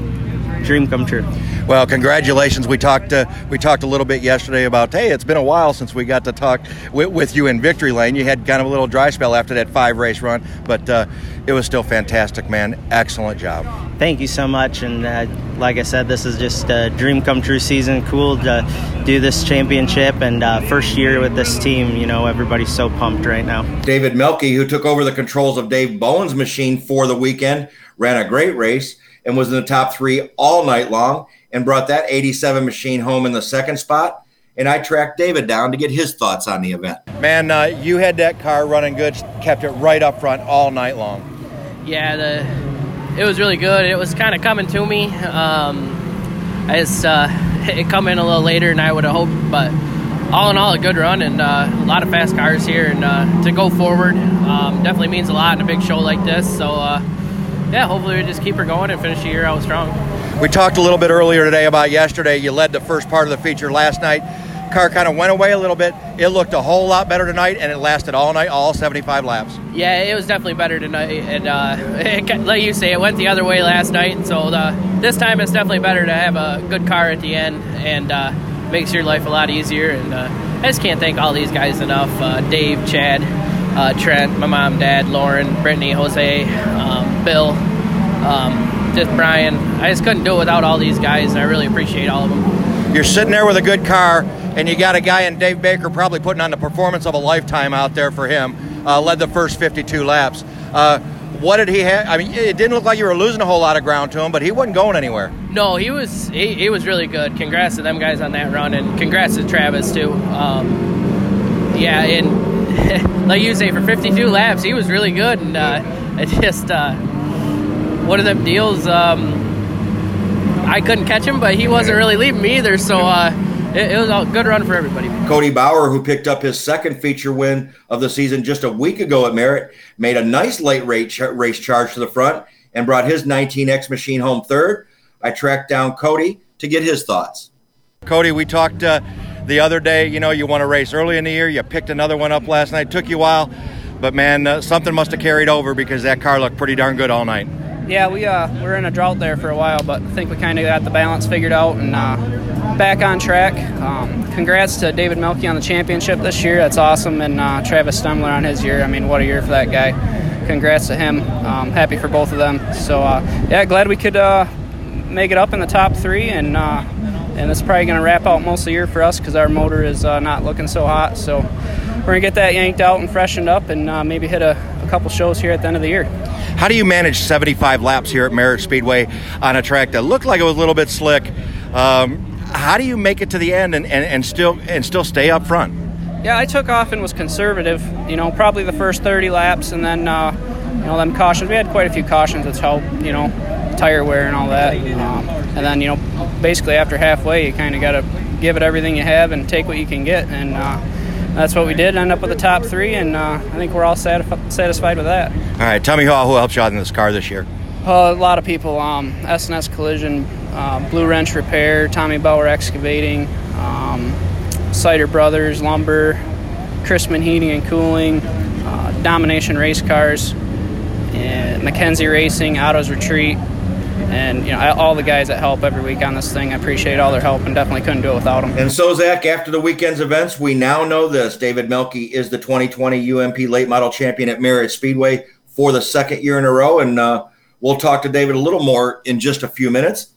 dream come true. Well, congratulations. We talked uh, we talked a little bit yesterday about hey, it's been a while since we got to talk with, with you in victory lane. You had kind of a little dry spell after that five race run, but uh, it was still fantastic, man. Excellent job. Thank you so much. And uh, like I said, this is just a dream come true season. Cool to do this championship and uh, first year with this team. You know, everybody's so pumped right now. David Melke, who took over the controls of Dave Bowen's machine for the weekend, ran a great race and was in the top three all night long and brought that 87 machine home in the second spot. And I tracked David down to get his thoughts on the event. Man, uh, you had that car running good, kept it right up front all night long. Yeah, the it was really good. It was kind of coming to me. Um, I just uh, it come in a little later than I would have hoped, but all in all, a good run and uh, a lot of fast cars here, and uh, to go forward um, definitely means a lot in a big show like this. So uh, yeah, hopefully we just keep her going and finish the year out strong. We talked a little bit earlier today about yesterday. You led the first part of the feature last night. Car kind of went away a little bit. It looked a whole lot better tonight, and it lasted all night, all 75 laps. Yeah, it was definitely better tonight, and uh, it, like you say, it went the other way last night. So the, this time, it's definitely better to have a good car at the end, and uh, makes your life a lot easier. And uh, I just can't thank all these guys enough: uh, Dave, Chad, uh, Trent, my mom, dad, Lauren, Brittany, Jose, um, Bill, um, just Brian. I just couldn't do it without all these guys, and I really appreciate all of them. You're sitting there with a good car, and you got a guy in Dave Baker probably putting on the performance of a lifetime out there for him. Uh, led the first 52 laps. Uh, what did he have? I mean, it didn't look like you were losing a whole lot of ground to him, but he wasn't going anywhere. No, he was he, he was really good. Congrats to them guys on that run, and congrats to Travis too. Um, yeah, and like you say, for 52 laps, he was really good, and uh, it just uh, one of them deals. Um, I couldn't catch him, but he wasn't really leaving me either. So uh, it, it was a good run for everybody. Cody Bauer, who picked up his second feature win of the season just a week ago at Merritt, made a nice late race, race charge to the front and brought his 19X machine home third. I tracked down Cody to get his thoughts. Cody, we talked uh, the other day. You know, you won a race early in the year. You picked another one up last night. Took you a while, but man, uh, something must have carried over because that car looked pretty darn good all night. Yeah, we uh, we were in a drought there for a while, but I think we kind of got the balance figured out and uh, back on track. Um, congrats to David Melke on the championship this year. That's awesome, and uh, Travis Stemler on his year. I mean, what a year for that guy. Congrats to him. Um, happy for both of them. So uh, yeah, glad we could uh, make it up in the top three, and uh, and it's probably going to wrap out most of the year for us because our motor is uh, not looking so hot. So we're going to get that yanked out and freshened up, and uh, maybe hit a, a couple shows here at the end of the year. How do you manage 75 laps here at Merritt Speedway on a track that looked like it was a little bit slick? Um, how do you make it to the end and, and, and still and still stay up front? Yeah, I took off and was conservative. You know, probably the first 30 laps, and then uh, you know them cautions. We had quite a few cautions that's helped. You know, tire wear and all that. Um, and then you know, basically after halfway, you kind of got to give it everything you have and take what you can get. And uh, that's what we did. End up with the top three, and uh, I think we're all satisf- satisfied with that. All right, tell me who, who helped you out in this car this year. Uh, a lot of people. Um, S&S Collision, uh, Blue Wrench Repair, Tommy Bauer Excavating, um, Cider Brothers Lumber, Chrisman Heating and Cooling, uh, Domination Race Cars, and Mackenzie Racing, Autos Retreat, and you know all the guys that help every week on this thing. I appreciate all their help, and definitely couldn't do it without them. And so, Zach, after the weekend's events, we now know this: David Melke is the 2020 UMP Late Model Champion at Merritt Speedway for the second year in a row, and uh, we'll talk to David a little more in just a few minutes.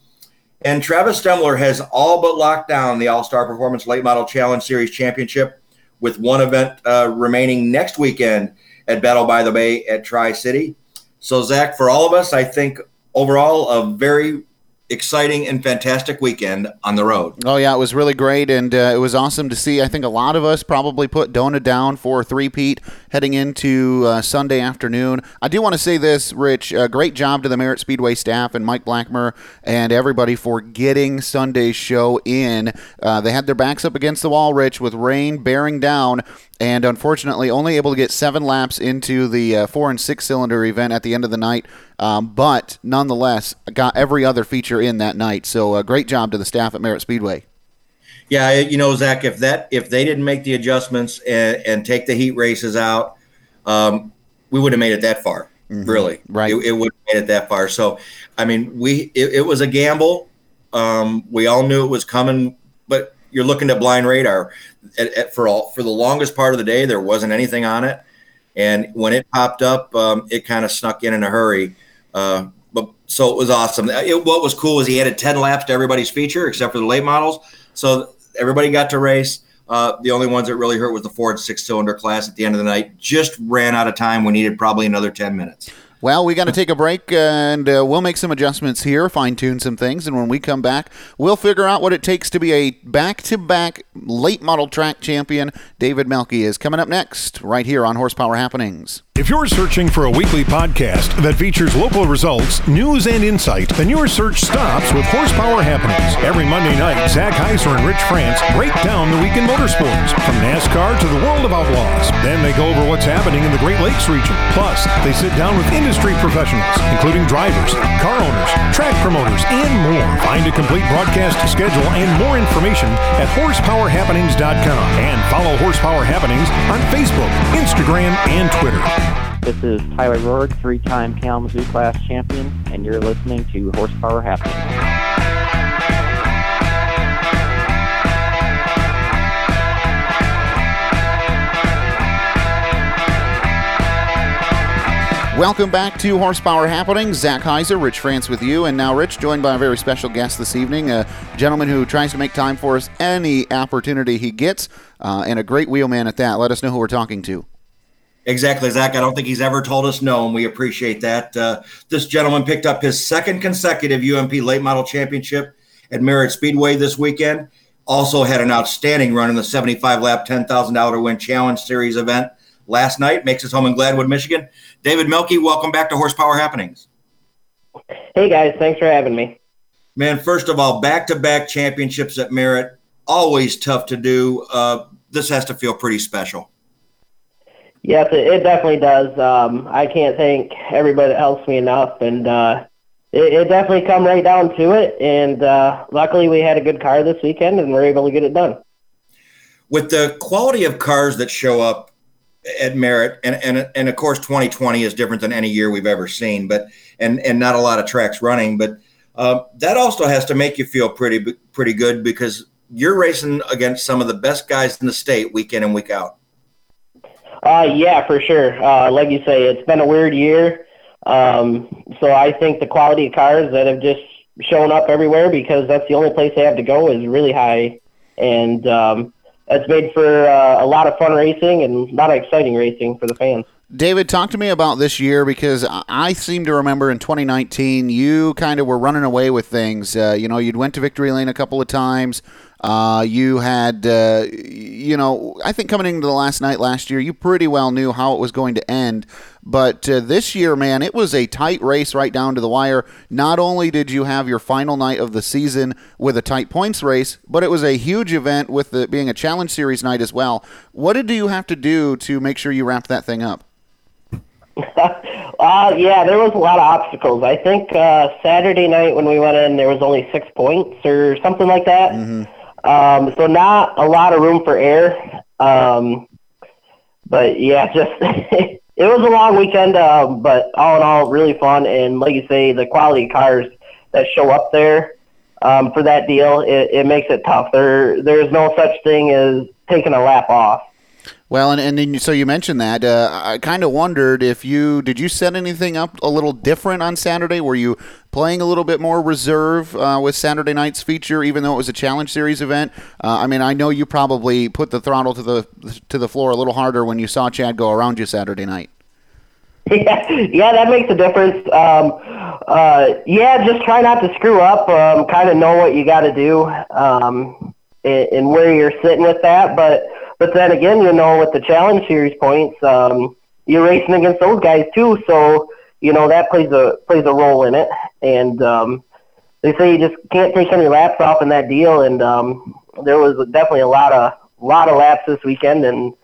And Travis Stemler has all but locked down the All Star Performance Late Model Challenge Series Championship, with one event uh, remaining next weekend at Battle by the Bay at Tri City. So, Zach, for all of us, I think overall a very exciting and fantastic weekend on the road. Oh yeah, it was really great, and uh, it was awesome to see. I think a lot of us probably put Dona down for three-peat heading into uh, Sunday afternoon. I do want to say this, Rich. Uh, great job to the Merritt Speedway staff and Mike Blackmer and everybody for getting Sunday's show in. Uh, they had their backs up against the wall, Rich, with rain bearing down and unfortunately only able to get seven laps into the uh, four and six cylinder event at the end of the night. Um, but nonetheless, got every other feature in that night. So uh, great job to the staff at Merritt Speedway. Yeah, you know, Zach, if that if they didn't make the adjustments and, and take the heat races out, um, we would have made it that far. Mm-hmm. Really, right? It, it would have made it that far. So, I mean, we it, it was a gamble. Um, we all knew it was coming, but you're looking at blind radar. At, at, for all for the longest part of the day, there wasn't anything on it, and when it popped up, um, it kind of snuck in in a hurry. Uh, but so it was awesome. It, what was cool was he added ten laps to everybody's feature except for the late models, so everybody got to race. Uh, the only ones that really hurt was the Ford six cylinder class at the end of the night. Just ran out of time. We needed probably another ten minutes. Well, we got to take a break and uh, we'll make some adjustments here, fine tune some things. And when we come back, we'll figure out what it takes to be a back to back late model track champion. David Melke is coming up next, right here on Horsepower Happenings. If you're searching for a weekly podcast that features local results, news, and insight, then your search stops with Horsepower Happenings. Every Monday night, Zach Heiser and Rich France break down the week in motorsports, from NASCAR to the world of outlaws. Then they go over what's happening in the Great Lakes region. Plus, they sit down with industry professionals, including drivers, car owners, track promoters, and more. Find a complete broadcast schedule and more information at horsepowerhappenings.com and follow Horsepower Happenings on Facebook, Instagram, and Twitter. This is Tyler Roahrig, three-time Kalamazoo Class champion, and you're listening to Horsepower Happenings. Welcome back to Horsepower Happenings. Zach Heiser, Rich France with you, and now Rich joined by a very special guest this evening, a gentleman who tries to make time for us any opportunity he gets, uh, and a great wheelman at that. Let us know who we're talking to. Exactly, Zach. I don't think he's ever told us no, and we appreciate that. Uh, this gentleman picked up his second consecutive UMP Late Model Championship at Merritt Speedway this weekend. Also had an outstanding run in the 75 lap, $10,000 win challenge series event last night. Makes his home in Gladwin, Michigan. David Melke, welcome back to Horsepower Happenings. Hey guys, thanks for having me. Man, first of all, back to back championships at Merritt, always tough to do. Uh, this has to feel pretty special. Yes, it, it definitely does. Um, I can't thank everybody that helps me enough, and uh, it, it, definitely come right down to it. And uh, luckily, we had a good car this weekend, and we're able to get it done. With the quality of cars that show up at Merritt, and, and and of course, 2020 is different than any year we've ever seen, but and and not a lot of tracks running, but uh, that also has to make you feel pretty pretty good because you're racing against some of the best guys in the state week in and week out. Uh, yeah, for sure. Uh, like you say, it's been a weird year. Um, so I think the quality of cars that have just shown up everywhere because that's the only place they have to go is really high. And um, that's made for uh, a lot of fun racing and a lot of exciting racing for the fans. David, talk to me about this year because I seem to remember in 2019 you kind of were running away with things. Uh, you know, you'd went to victory lane a couple of times. Uh, you had, uh, you know, I think coming into the last night last year, you pretty well knew how it was going to end. But uh, this year, man, it was a tight race right down to the wire. Not only did you have your final night of the season with a tight points race, but it was a huge event with it being a Challenge Series night as well. What did you have to do to make sure you wrapped that thing up? uh, yeah, there was a lot of obstacles. I think uh, Saturday night when we went in, there was only six points or something like that. Um, so not a lot of room for air. Um, but yeah, just it was a long weekend. Um, but all in all, really fun. And like you say, the quality cars that show up there um, for that deal, it, it makes it tough. There, there's no such thing as taking a lap off. Well, and, and then, so you mentioned that. Uh, I kind of wondered if you did you set anything up a little different on Saturday? Were you playing a little bit more reserve uh, with Saturday night's feature, even though it was a Challenge Series event? Uh, I mean, I know you probably put the throttle to the to the floor a little harder when you saw Chad go around you Saturday night. Yeah, yeah, that makes a difference. Um, uh, yeah, just try not to screw up. Um, kind of know what you got to do um, and, and where you're sitting with that. But but then again, you know, with the challenge series points, um, you're racing against those guys too. So you know that plays a plays a role in it. And um, they say you just can't take any laps off in that deal. And um, there was definitely a lot of lot of laps this weekend, and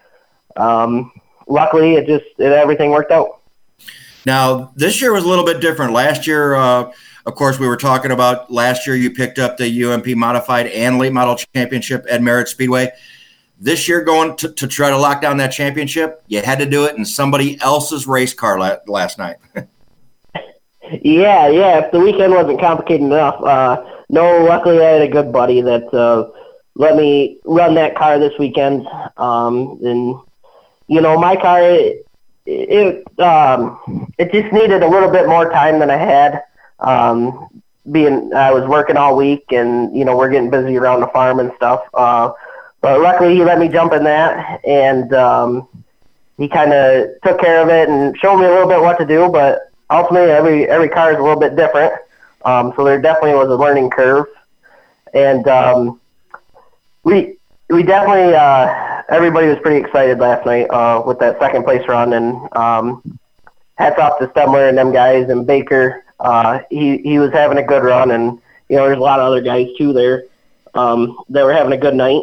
um, luckily it just it, everything worked out. Now, this year was a little bit different. Last year, uh, of course, we were talking about last year you picked up the UMP Modified and Late Model Championship at Merritt Speedway. This year, going to, to try to lock down that championship, you had to do it in somebody else's race car la- last night. Yeah, yeah. If the weekend wasn't complicated enough, uh, no. Luckily, I had a good buddy that uh, let me run that car this weekend. Um, and you know, my car, it, it um, it just needed a little bit more time than I had. Um, being I was working all week, and you know, we're getting busy around the farm and stuff. Uh, but luckily, he let me jump in that, and um, he kind of took care of it and showed me a little bit what to do. But ultimately, every every car is a little bit different, um, so there definitely was a learning curve, and um, we we definitely uh, everybody was pretty excited last night uh, with that second place run, and um, hats off to Stemler and them guys and Baker. Uh, he he was having a good run, and you know there's a lot of other guys too there um, that were having a good night.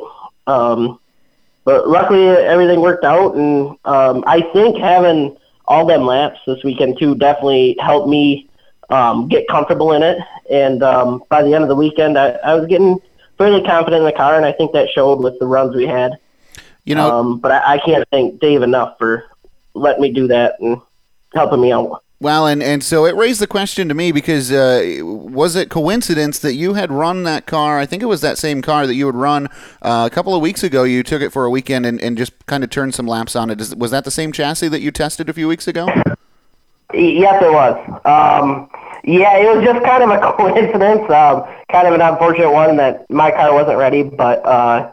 Um, but luckily everything worked out, and um, I think having all them laps this weekend too definitely helped me um, get comfortable in it. And um, by the end of the weekend, I, I was getting fairly confident in the car, and I think that showed with the runs we had. You know, um, but I, I can't thank Dave enough for letting me do that and helping me out. Well, and, and so it raised the question to me because uh, was it coincidence that you had run that car? I think it was that same car that you had run uh, a couple of weeks ago. You took it for a weekend and, and just kind of turned some laps on it. Is, was that the same chassis that you tested a few weeks ago? Yes, it was. Um, yeah, it was just kind of a coincidence. Um, kind of an unfortunate one that my car wasn't ready, but uh,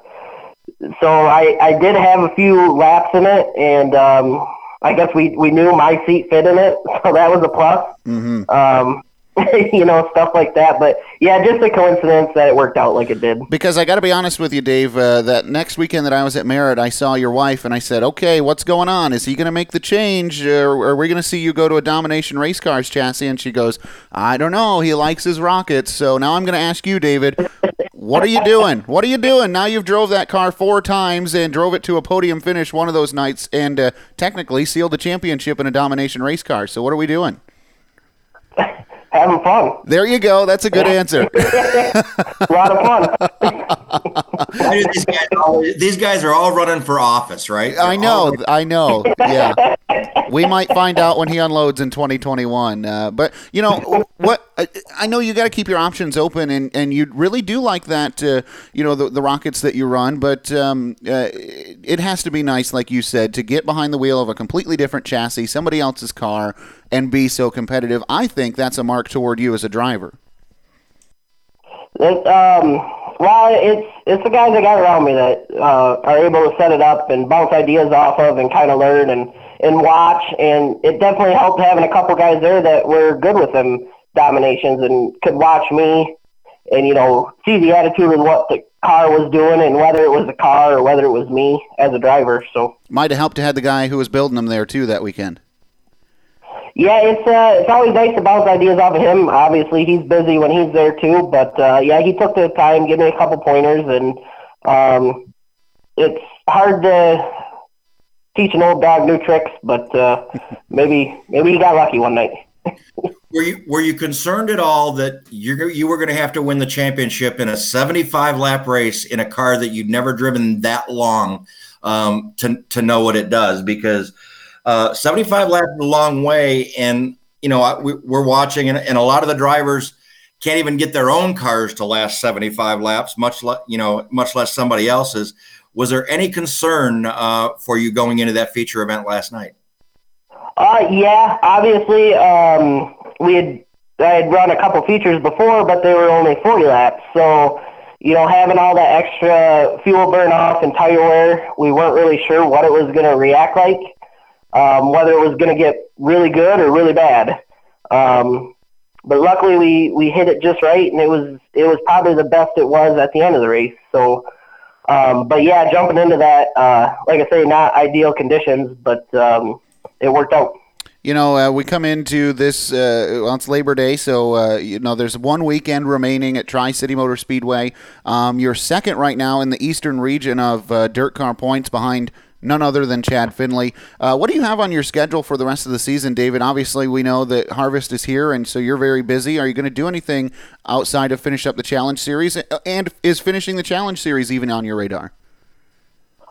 so I, I did have a few laps in it, and um, I guess we we knew my seat fit in it, so that was a plus. Mm-hmm. Um, you know, stuff like that. But yeah, just a coincidence that it worked out like it did. Because I got to be honest with you, Dave. Uh, that next weekend that I was at Merritt, I saw your wife, and I said, "Okay, what's going on? Is he going to make the change, or are we going to see you go to a Domination Race Cars chassis?" And she goes, "I don't know. He likes his rockets." So now I'm going to ask you, David. What are you doing? What are you doing? Now you've drove that car four times and drove it to a podium finish one of those nights, and uh, technically sealed the championship in a Domination Race car. So what are we doing? Having fun. There you go. That's a good answer. a lot of fun. Why do these guys all, these guys are all running for office, right? I know, I know. Yeah, we might find out when he unloads in 2021. Uh, but you know what? I, I know you got to keep your options open, and, and you really do like that. Uh, you know the, the rockets that you run, but um, uh, it has to be nice, like you said, to get behind the wheel of a completely different chassis, somebody else's car, and be so competitive. I think that's a mark toward you as a driver. It, um, well, it's it's the guys I got around me that uh, are able to set it up and bounce ideas off of and kind of learn and and watch. And it definitely helped having a couple guys there that were good with them dominations and could watch me and you know see the attitude and what the car was doing and whether it was the car or whether it was me as a driver. So Might have helped to have the guy who was building them there too that weekend. Yeah, it's uh, it's always nice to bounce ideas off of him. Obviously, he's busy when he's there too, but uh, yeah, he took the time, gave me a couple pointers, and um, it's hard to teach an old dog new tricks, but uh, maybe maybe he got lucky one night. Were you were you concerned at all that you you were going to have to win the championship in a 75 lap race in a car that you'd never driven that long um, to to know what it does? Because uh, 75 laps is a long way, and you know we, we're watching, and, and a lot of the drivers can't even get their own cars to last 75 laps, much less you know much less somebody else's. Was there any concern uh, for you going into that feature event last night? Uh, yeah, obviously, um, we had I had run a couple features before, but they were only 40 laps. So, you know, having all that extra fuel burn off and tire wear, we weren't really sure what it was going to react like, um, whether it was going to get really good or really bad. Um, but luckily, we we hit it just right, and it was it was probably the best it was at the end of the race. So. Um, but yeah, jumping into that, uh, like I say, not ideal conditions, but um, it worked out. You know, uh, we come into this. Uh, Labor Day, so uh, you know there's one weekend remaining at Tri City Motor Speedway. Um, you're second right now in the eastern region of uh, DIRTcar points, behind none other than Chad Finley. Uh, what do you have on your schedule for the rest of the season, David? Obviously, we know that Harvest is here, and so you're very busy. Are you going to do anything outside of finish up the Challenge Series? And is finishing the Challenge Series even on your radar?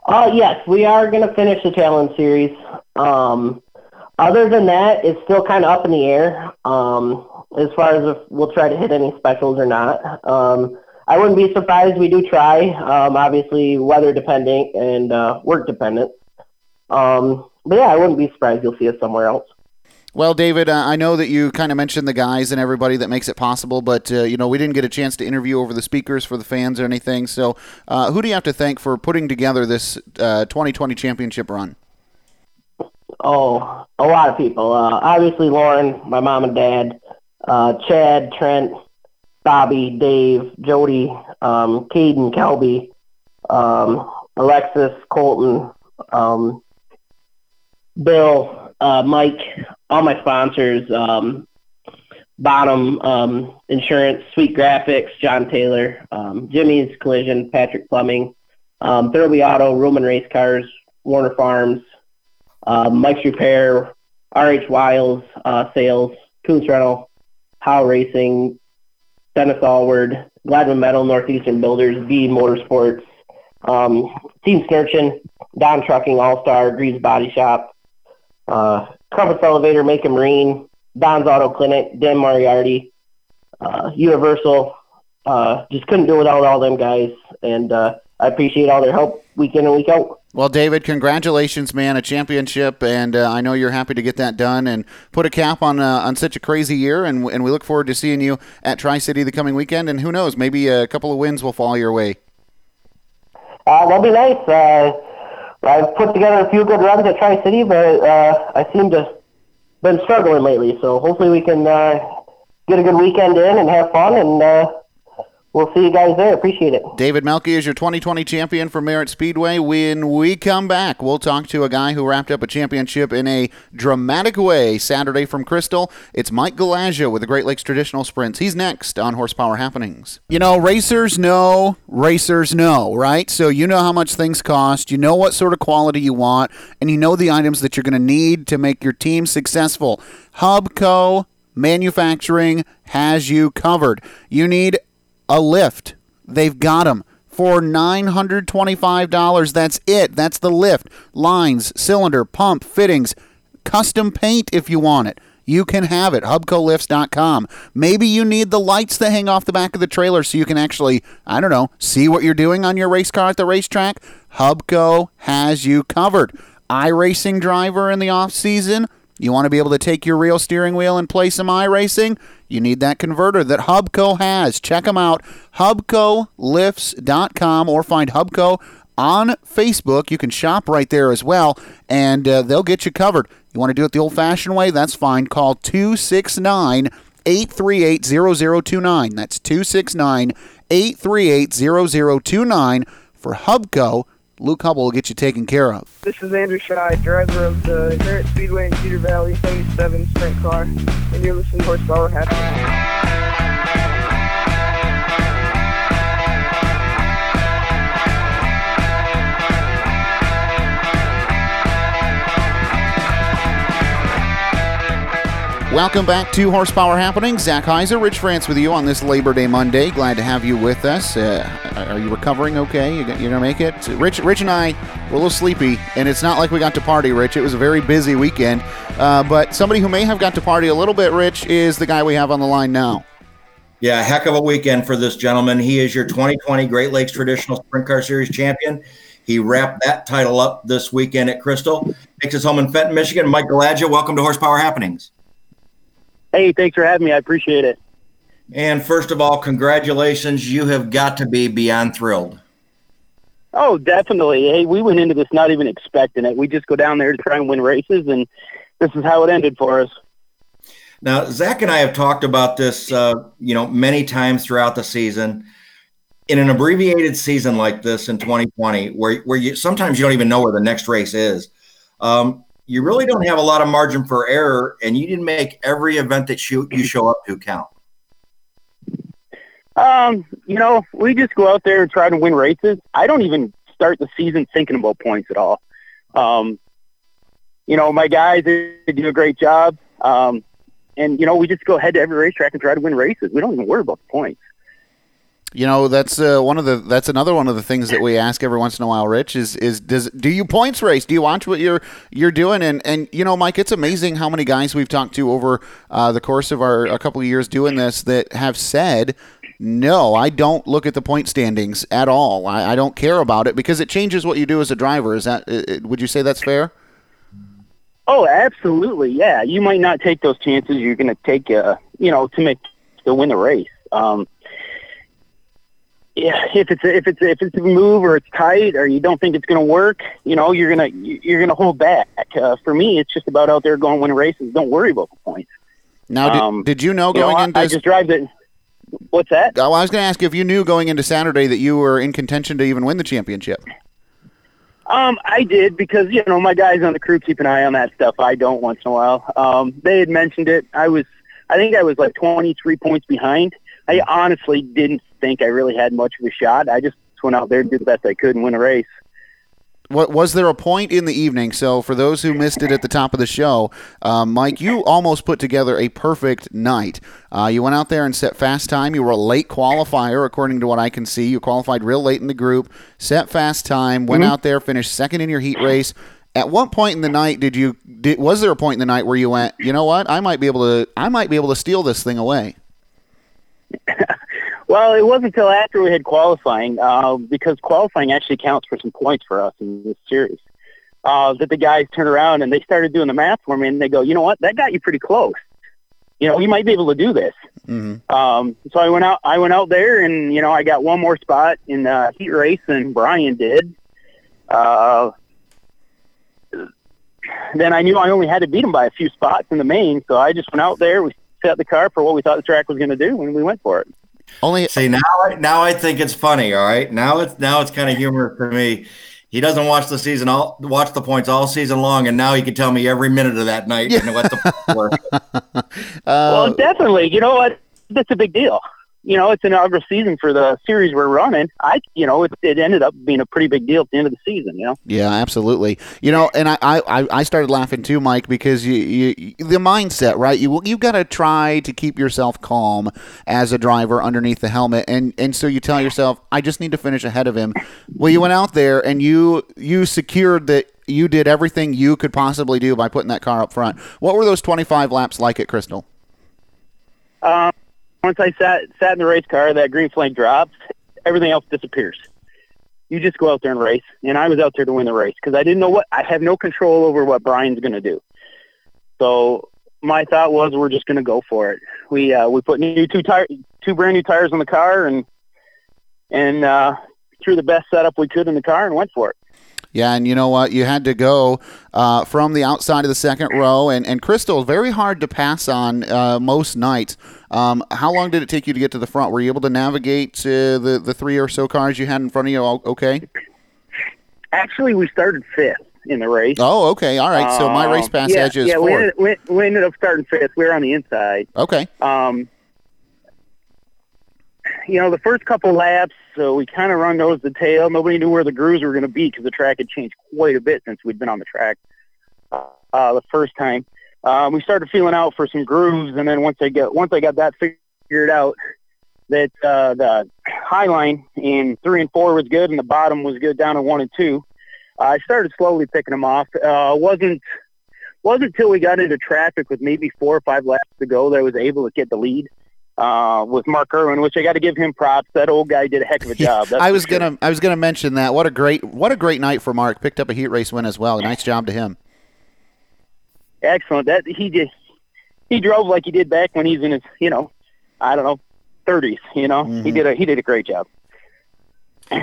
Uh, yes, we are going to finish the Challenge Series. Um, other than that, it's still kind of up in the air um, as far as if we'll try to hit any specials or not. Um, I wouldn't be surprised we do try. Um, obviously, weather dependent and uh, work dependent. Um, but yeah, I wouldn't be surprised you'll see us somewhere else. Well, David, uh, I know that you kind of mentioned the guys and everybody that makes it possible, but uh, you know we didn't get a chance to interview over the speakers for the fans or anything. So, uh, who do you have to thank for putting together this 2020 uh, championship run? Oh, a lot of people. Uh, obviously, Lauren, my mom and dad, uh, Chad, Trent, Bobby, Dave, Jody, um, Caden, Kelby, um, Alexis, Colton, um, Bill, uh, Mike, all my sponsors, um, Bottom um, Insurance, Sweet Graphics, John Taylor, um, Jimmy's Collision, Patrick Plumbing, um, Thurley Auto, Roman Race Cars, Warner Farms, uh, Mike's Repair, RH Wiles uh, Sales, Coons Rental, Howe Racing, Dennis Allward, Gladman Metal, Northeastern Builders, B Motorsports, um, Team Snurchin, Don Trucking, All Star, Greaves Body Shop, uh, Elevator, Make a Marine, Don's Auto Clinic, Dan Moriarty, uh, Universal. Uh, just couldn't do it without all them guys, and uh, I appreciate all their help week in and week out. Well, David, congratulations, man! A championship, and uh, I know you're happy to get that done and put a cap on uh, on such a crazy year. And, and we look forward to seeing you at Tri City the coming weekend. And who knows, maybe a couple of wins will fall your way. Uh, that'll be nice. Uh, I've put together a few good runs at Tri City, but uh, I seem to been struggling lately. So hopefully we can uh, get a good weekend in and have fun and we'll see you guys there. Appreciate it. David Melke is your 2020 champion for Merritt Speedway. When we come back, we'll talk to a guy who wrapped up a championship in a dramatic way Saturday from Crystal. It's Mike Galagio with the Great Lakes Traditional Sprints. He's next on Horsepower Happenings. You know, racers know, racers know, right? So you know how much things cost, you know what sort of quality you want, and you know the items that you're going to need to make your team successful. Hubco Manufacturing has you covered. You need a lift. They've got them for $925. That's it. That's the lift. Lines, cylinder, pump, fittings, custom paint if you want it. You can have it. HubcoLifts.com. Maybe you need the lights that hang off the back of the trailer so you can actually, I don't know, see what you're doing on your race car at the racetrack. Hubco has you covered. iRacing driver in the off season. You want to be able to take your real steering wheel and play some iRacing? You need that converter that Hubco has. Check them out, hubcolifts.com, or find Hubco on Facebook. You can shop right there as well, and uh, they'll get you covered. You want to do it the old fashioned way? That's fine. Call 269 838 0029. That's 269 838 0029 for Hubco Luke Hubble will get you taken care of. This is Andrew Shy, driver of the Merritt Speedway in Cedar Valley 77 sprint car, and you're listening to Horsepower Happening. Welcome back to Horsepower Happening. Zach Heiser, Rich France with you on this Labor Day Monday. Glad to have you with us. Uh, are you recovering okay? You, are going to make it? Rich, Rich and I were a little sleepy, and it's not like we got to party, Rich. It was a very busy weekend. Uh, but somebody who may have got to party a little bit, Rich, is the guy we have on the line now. Yeah, heck of a weekend for this gentleman. He is your 2020 Great Lakes Traditional Sprint Car Series champion. He wrapped that title up this weekend at Crystal. Takes us home in Fenton, Michigan. Mike Galadja, welcome to Horsepower Happenings. Hey, thanks for having me. I appreciate it. And first of all, congratulations. You have got to be beyond thrilled. Oh, definitely. Hey, we went into this not even expecting it. We just go down there to try and win races, and this is how it ended for us. Now, Zach and I have talked about this, uh, you know, many times throughout the season. In an abbreviated season like this in 2020, where where you sometimes you don't even know where the next race is, um, you really don't have a lot of margin for error, and you didn't make every event that you you show up to count. Um, you know, we just go out there and try to win races. I don't even start the season thinking about points at all. Um, you know, my guys they do a great job. Um, and you know, we just go ahead to every racetrack and try to win races. We don't even worry about the points. You know, that's uh, one of the that's another one of the things that we ask every once in a while. Rich is is does do you points race? Do you watch what you're you're doing? And and you know, Mike, it's amazing how many guys we've talked to over uh, the course of our a couple of years doing this that have said. No, I don't look at the point standings at all. I, I don't care about it because it changes what you do as a driver. Is that? uh, Would you say that's fair? Oh, absolutely. Yeah, you might not take those chances you're going to take, uh, you know, to make to win the race. Um, yeah, if it's a, if it's a, if it's a move or it's tight or you don't think it's going to work, you know, you're gonna you're gonna hold back. Uh, for me, it's just about out there going win races. Don't worry about the points. Now, did, Um, did you know You know, going I- into I just drive it. What's that? Oh, I was going to ask if you knew going into Saturday that you were in contention to even win the championship. Um, I did because you know my guys on the crew keep an eye on that stuff. I don't once in a while. Um, they had mentioned it. I was, I think I was like 23 points behind. I honestly didn't think I really had much of a shot. I just went out there, and did the best I could, and win a race. What was there a point in the evening? So for those who missed it at the top of the show, um, Mike, you almost put together a perfect night. Uh, you went out there and set fast time. You were a late qualifier, according to what I can see. You qualified real late in the group, set fast time, went Mhm. out there, finished second in your heat race. At what point in the night did you? Did, was there a point in the night where you went? You know what? I might be able to. I might be able to steal this thing away. Well, it wasn't until after we had qualifying, uh, because qualifying actually counts for some points for us in this series. Uh, that the guys turned around and they started doing the math for me, and they go, "You know what? That got you pretty close. You know, you might be able to do this." Mm-hmm. Um, so I went out. I went out there, and you know, I got one more spot in the heat race than Brian did. Uh, then I knew I only had to beat him by a few spots in the main, so I just went out there. We set the car for what we thought the track was going to do, when we went for it. Only see now. I, now I think it's funny. All right, now it's now it's kind of humorous for me. He doesn't watch the season all watch the points all season long, and now he can tell me every minute of that night and what the points were. Uh, well, definitely. You know what? That's a big deal. You know, it's an inaugural season for the series we're running. I, you know, it, it ended up being a pretty big deal at the end of the season. You know. Yeah, absolutely. You know, and I, I, I started laughing too, Mike, because you, you the mindset, right? You you got to try to keep yourself calm as a driver underneath the helmet, and and so you tell yourself, I just need to finish ahead of him. Well, you went out there and you you secured that you did everything you could possibly do by putting that car up front. What were those twenty five laps like at Crystal? Um, once I sat sat in the race car, that green flag drops. Everything else disappears. You just go out there and race, and I was out there to win the race because I didn't know what I have no control over what Brian's going to do. So my thought was we're just going to go for it. We uh, we put new two tire two brand new tires on the car and and uh, threw the best setup we could in the car and went for it. Yeah, and you know what? You had to go uh, from the outside of the second row, and, and Crystal very hard to pass on uh, most nights. Um, how long did it take you to get to the front? Were you able to navigate uh, the the three or so cars you had in front of you? all Okay. Actually, we started fifth in the race. Oh, okay. All right. So my race Um, pass yeah, edge is yeah, we ended, we, we ended up starting fifth. We were on the inside. Okay. Um, you know, the first couple laps, so we kind of run nose to tail. Nobody knew where the grooves were going to be because the track had changed quite a bit since we'd been on the track uh, the first time. Um, we started feeling out for some grooves, and then once I get once I got that figured out, that uh, the high line in three and four was good, and the bottom was good down in one and two. I started slowly picking them off. Uh, wasn't wasn't until we got into traffic with maybe four or five laps to go that I was able to get the lead uh, with Mark Irwin, which I got to give him props. That old guy did a heck of a job. That's I was sure. gonna I was gonna mention that. What a great what a great night for Mark. Picked up a heat race win as well. Nice job to him. excellent. That he just he drove like he did back when he's in his you know I don't know thirties. You know he did a he did a great job.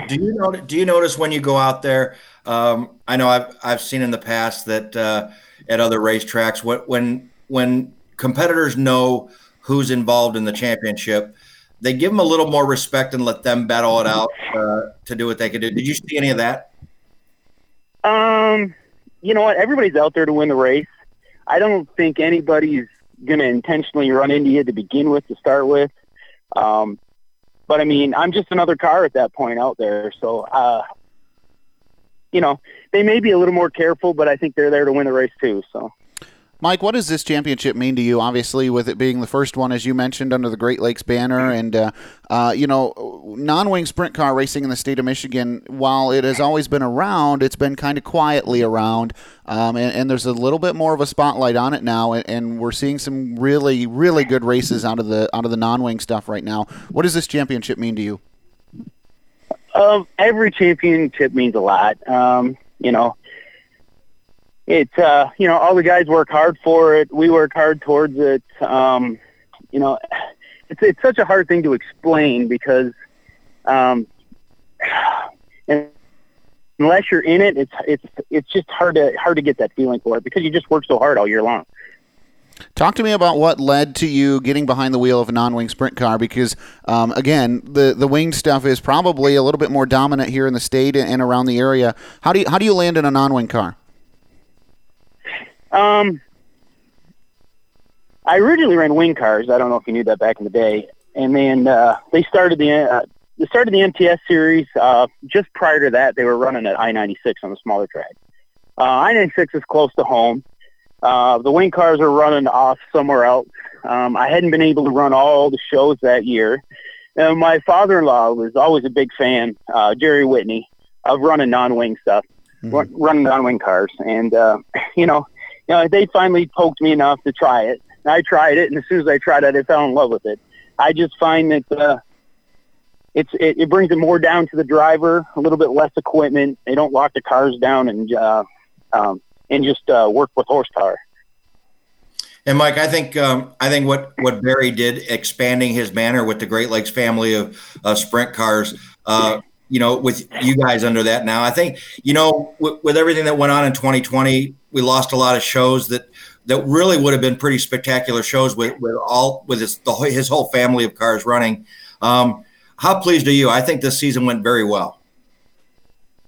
Do you notice, do you notice when you go out there? Um, I know I've I've seen in the past that uh, at other racetracks, what when when competitors know who's involved in the championship, they give them a little more respect and let them battle it out uh, to do what they can do. Did you see any of that? Um, you know what? Everybody's out there to win the race. I don't think anybody's going to intentionally run into you to begin with to start with. Um, but I mean, I'm just another car at that point out there. So, uh, you know, they may be a little more careful, but I think they're there to win the race too. So. Mike, what does this championship mean to you? Obviously, with it being the first one, as you mentioned, under the Great Lakes banner, and uh, uh, you know, non-wing sprint car racing in the state of Michigan. While it has always been around, it's been kind of quietly around, um, and, and there's a little bit more of a spotlight on it now, and, and we're seeing some really, really good races out of the out of the non-wing stuff right now. What does this championship mean to you? Um, every championship means a lot. Um, you know, it's uh, you know all the guys work hard for it. We work hard towards it. Um, you know, it's it's such a hard thing to explain because, um, unless you're in it, it's it's it's just hard to hard to get that feeling for it because you just work so hard all year long. Talk to me about what led to you getting behind the wheel of a non-wing sprint car because, um, again, the the winged stuff is probably a little bit more dominant here in the state and around the area. How do you how do you land in a non-wing car? Um, I originally ran wing cars. I don't know if you knew that back in the day. And then uh, they started the uh, they started the MTS series. Uh, just prior to that, they were running at I-96 on the smaller track. Uh, I-96 is close to home. Uh, the wing cars are running off somewhere else. Um, I hadn't been able to run all the shows that year. And my father-in-law was always a big fan, uh, Jerry Whitney, of running non-wing stuff, run, running non-wing cars. And, uh, you know, you know, they finally poked me enough to try it. I tried it, and as soon as I tried it, I fell in love with it. I just find that uh, it's it, it brings it more down to the driver, a little bit less equipment. They don't lock the cars down and uh, um, and just uh, work with horsepower. And Mike, I think um, I think what what Barry did, expanding his banner with the Great Lakes family of sprint cars, uh, you know, with you guys under that now, I think you know with, everything that went on in 2020, we lost a lot of shows that that really would have been pretty spectacular shows with with all with his the, his whole family of cars running. Um, how pleased are you? I think this season went very well.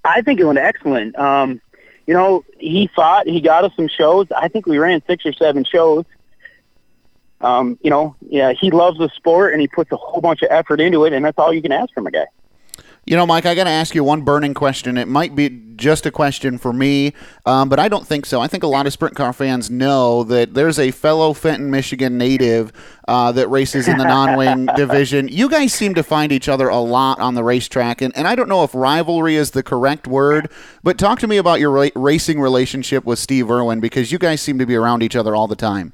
I think it went excellent. Um, you know, he fought. He got us some shows. I think we ran six or seven shows. Um, you know, yeah, he loves the sport and he puts a whole bunch of effort into it, and that's all you can ask from a guy. You know, Mike, I got to ask you one burning question. It might be just a question for me, um, but I don't think so. I think a lot of sprint car fans know that there's a fellow Fenton, Michigan native uh, that races in the non-wing division. You guys seem to find each other a lot on the racetrack, and, and I don't know if rivalry is the correct word, but talk to me about your ra- racing relationship with Steve Irwin because you guys seem to be around each other all the time.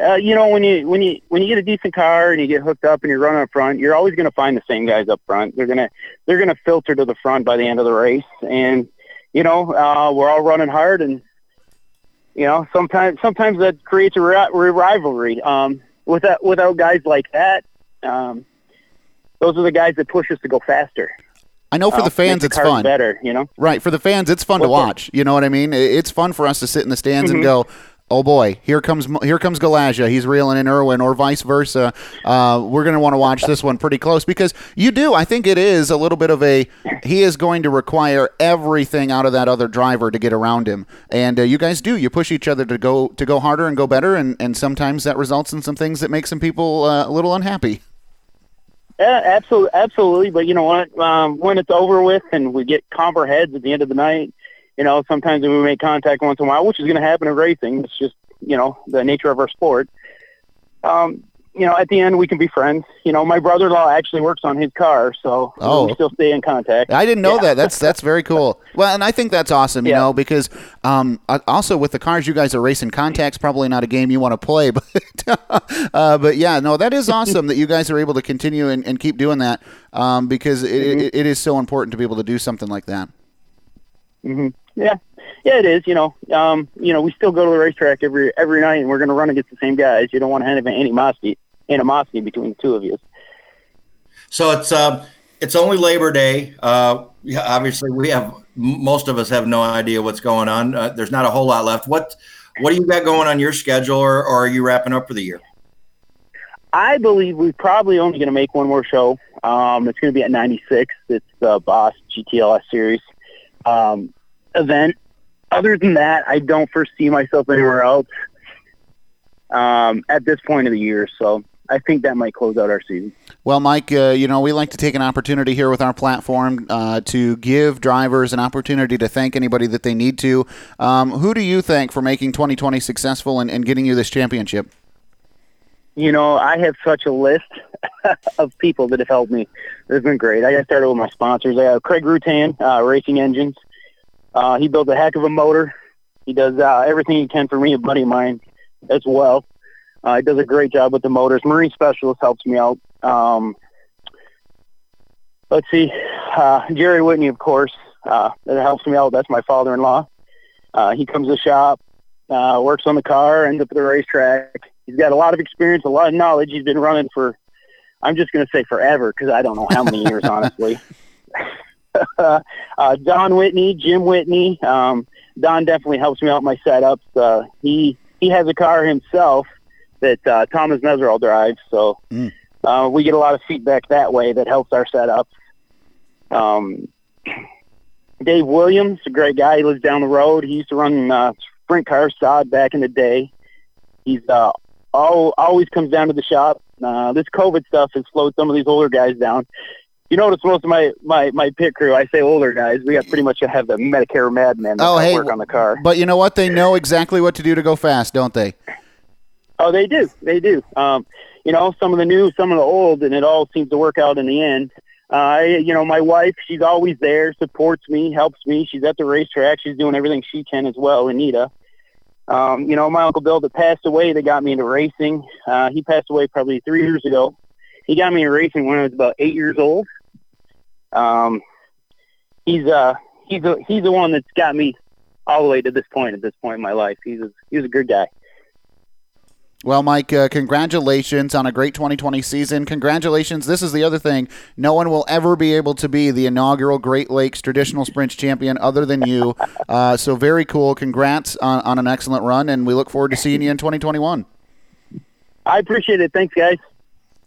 Uh, you know, when you when you when you get a decent car and you get hooked up and you're running up front, you're always going to find the same guys up front. They're gonna they're gonna filter to the front by the end of the race, and you know uh, we're all running hard, and you know sometimes sometimes that creates a ri- ri- rivalry. Um, without without guys like that, um, those are the guys that push us to go faster. I know for Uh, the fans it's fun. better, you know. Right, for the fans it's fun to What's that? watch. You know what I mean? It's fun for us to sit in the stands and Mhm. go, oh boy, here comes here comes Galaja. He's reeling in Irwin, or vice versa. Uh, we're going to want to watch this one pretty close because you do. I think it is a little bit of a. He is going to require everything out of that other driver to get around him, and uh, you guys do. You push each other to go to go harder and go better, and, and sometimes that results in some things that make some people uh, a little unhappy. Yeah, absolutely, absolutely. But you know what? Um, when it's over with and we get comber heads at the end of the night, you know, sometimes we make contact once in a while, which is going to happen in racing. It's just you know the nature of our sport. Um, you know, at the end we can be friends. You know, my brother-in-law actually works on his car, so Oh. we still stay in contact. I didn't know Yeah. that. That's that's very cool. Well, and I think that's awesome, you know, because um, uh, also with the cars you guys are racing, contact's probably not a game you want to play, but uh, but yeah, no, that is awesome that you guys are able to continue and, and keep doing that um, because it, it, it is so important to be able to do something like that. hmm Yeah, yeah, it is. You know, um, you know, we still go to the racetrack every every night, and we're going to run against the same guys. You don't want to have any animosity animosity between the two of you. So it's uh, it's only Labor Day. Uh, obviously, we have most of us have no idea what's going on. Uh, there's not a whole lot left. What what do you got going on your schedule, or, or are you wrapping up for the year? I believe we're probably only going to make one more show. Um, it's going to be at 96. It's the Boss GTLS series um, event. Other than that, I don't foresee myself anywhere else um, at this point of the year. So I think that might close out our season. Well, Mike, uh, you know, we like to take an opportunity here with our platform uh, to give drivers an opportunity to thank anybody that they need to. Um, who do you thank for making 2020 successful and, and getting you this championship? You know, I have such a list of people that have helped me. It's been great. I got started with my sponsors. I have Craig Rutan, uh, Racing Engines. Uh, he builds a heck of a motor. He does uh, everything he can for me, a buddy of mine as well. Uh, he does a great job with the motors. Marine Specialist helps me out. Um, let's see, uh, Jerry Whitney, of course, uh, that helps me out. That's my father-in-law. Uh, he comes to the shop, uh, works on the car, ends up at the racetrack. He's got a lot of experience, a lot of knowledge. He's been running for, I'm just going to say forever because I don't know how many years, honestly. uh, Don Whitney, Jim Whitney. Um, Don definitely helps me out with my setups. Uh, he he has a car himself that uh, Thomas Meserol drives, so uh, we get a lot of feedback that way that helps our setups. Um, Dave Williams, a great guy. He lives down the road. He used to run uh, sprint car sod back in the day. He's uh, all, always comes down to the shop. Uh, this COVID stuff has slowed some of these older guys down. You notice most of my, my, my pit crew, I say older guys, we got pretty much have the Medicare madmen that Oh, hey, work on the car. But you know what? They know exactly what to do to go fast, don't they? Oh, they do. They do. Um, you know, some of the new, some of the old, and it all seems to work out in the end. Uh, I, you know, my wife, she's always there, supports me, helps me. She's at the racetrack. She's doing everything she can as well, Anita. Um, you know, my uncle Bill that passed away, that got me into racing. Uh, he passed away probably three years ago. He got me into racing when I was about eight years old. Um, he's uh, he's a, he's the one that's got me all the way to this point. At this point in my life, he's a, he was a good guy. Well, Mike, uh, congratulations on a great 2020 season. Congratulations. This is the other thing. No one will ever be able to be the inaugural Great Lakes Traditional Sprints champion other than you. Uh, so, very cool. Congrats on, on an excellent run, and we look forward to seeing you in 2021. I appreciate it. Thanks, guys.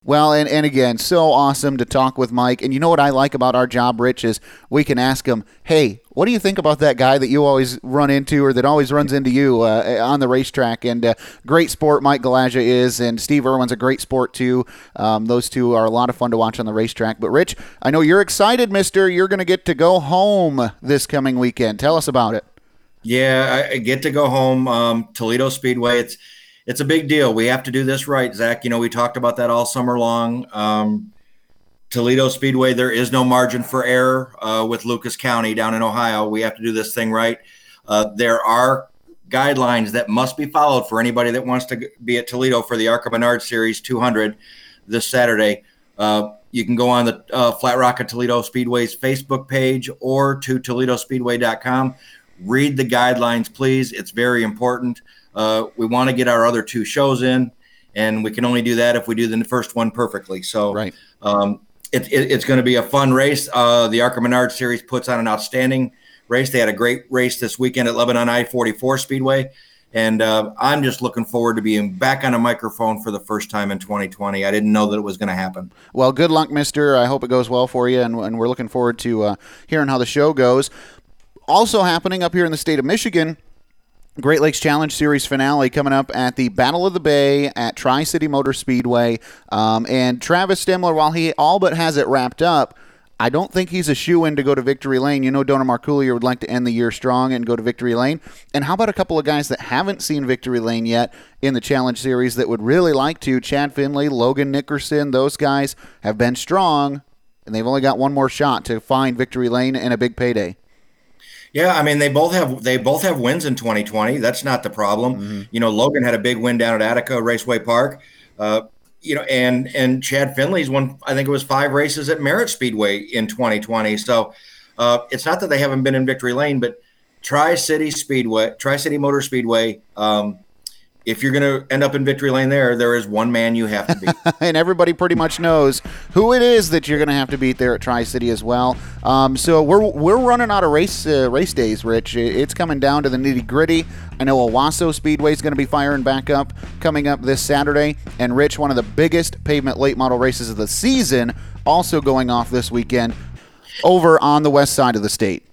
Well, and, and again, so awesome to talk with Mike. And you know what I like about our job, Rich, is we can ask him, hey, what do you think about that guy that you always run into or that always runs into you uh, on the racetrack? And uh, great sport Mike Galaja is, and Steve Irwin's a great sport too. Um, those two are a lot of fun to watch on the racetrack. But, Rich, I know you're excited, mister. You're going to get to go home this coming weekend. Tell us about it. Yeah, I, get to go home. Um, Toledo Speedway. It's it's a big deal. We have to do this right, Zach. You know, we talked about that all summer long. Um, Toledo Speedway, there is no margin for error uh, with Lucas County down in Ohio. We have to do this thing right. Uh, there are guidelines that must be followed for anybody that wants to be at Toledo for the ARCA Menard Series 200 this Saturday. Uh, you can go on the uh, Flat Rock of Toledo Speedway's Facebook page or to ToledoSpeedway.com. Read the guidelines, please. It's very important. Uh, we want to get our other two shows in, and we can only do that if we do the first one perfectly. So, right. Um, it, it, it's going to be a fun race. Uh, the ARCA Menard Series puts on an outstanding race. They had a great race this weekend at Lebanon I 44 Speedway. And uh, I'm just looking forward to being back on a microphone for the first time in 2020. I didn't know that it was going to happen. Well, good luck, Mister. I hope it goes well for you, and, and we're looking forward to uh, hearing how the show goes. Also happening up here in the state of Michigan. Great Lakes Challenge Series finale coming up at the Battle of the Bay at Tri City Motor Speedway. Um, and Travis Stemler, while he all but has it wrapped up, I don't think he's a shoe in to go to victory lane. You know, Donor Marcoolier would like to end the year strong and go to victory lane. And how about a couple of guys that haven't seen victory lane yet in the Challenge Series that would really like to? Chad Finley, Logan Nickerson, those guys have been strong, and they've only got one more shot to find victory lane and a big payday. Yeah, I mean they both have they both have wins in 2020. That's not the problem. Mm-hmm. You know, Logan had a big win down at Attica Raceway Park. Uh, you know, and and Chad Finley's won. I think it was five races at Merritt Speedway in 2020. So uh, it's not that they haven't been in victory lane, but Tri City Speedway, Tri City Motor Speedway. Um, if you're going to end up in victory lane there, there is one man you have to beat. and everybody pretty much knows who it is that you're going to have to beat there at Tri City as well. Um, so we're we're running out of race uh, race days, Rich. It's coming down to the nitty gritty. I know Owosso Speedway is going to be firing back up coming up this Saturday, and Rich, one of the biggest pavement late model races of the season, also going off this weekend over on the west side of the state.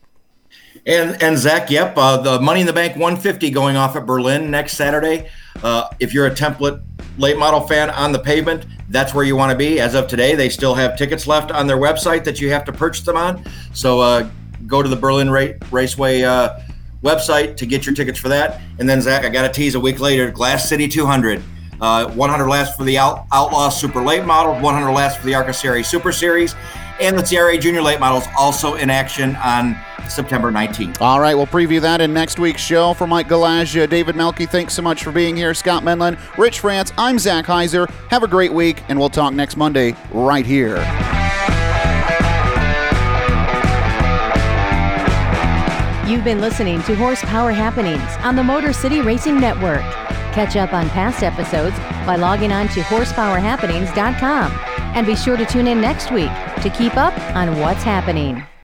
And and Zach, yep, uh, the Money in the Bank 150 going off at Berlin next Saturday. Uh, if you're a template late model fan on the pavement, that's where you want to be. As of today, they still have tickets left on their website that you have to purchase them on. So uh, go to the Berlin Ra- Raceway uh, website to get your tickets for that. And then Zach, I got to tease a week later, Glass City 200. Uh, 100 laps for the Out- Outlaw Super Late Model, 100 laps for the ARCA Series Super Series, and the CRA Junior Late Models also in action on September 19th. All right, we'll preview that in next week's show. For Mike Galazia, David Melke, thanks so much for being here. Scott Menlin, Rich France, I'm Zach Heiser. Have a great week, and we'll talk next Monday right here. You've been listening to Horsepower Happenings on the Motor City Racing Network. Catch up on past episodes by logging on to horsepowerhappenings.com. And be sure to tune in next week to keep up on what's happening.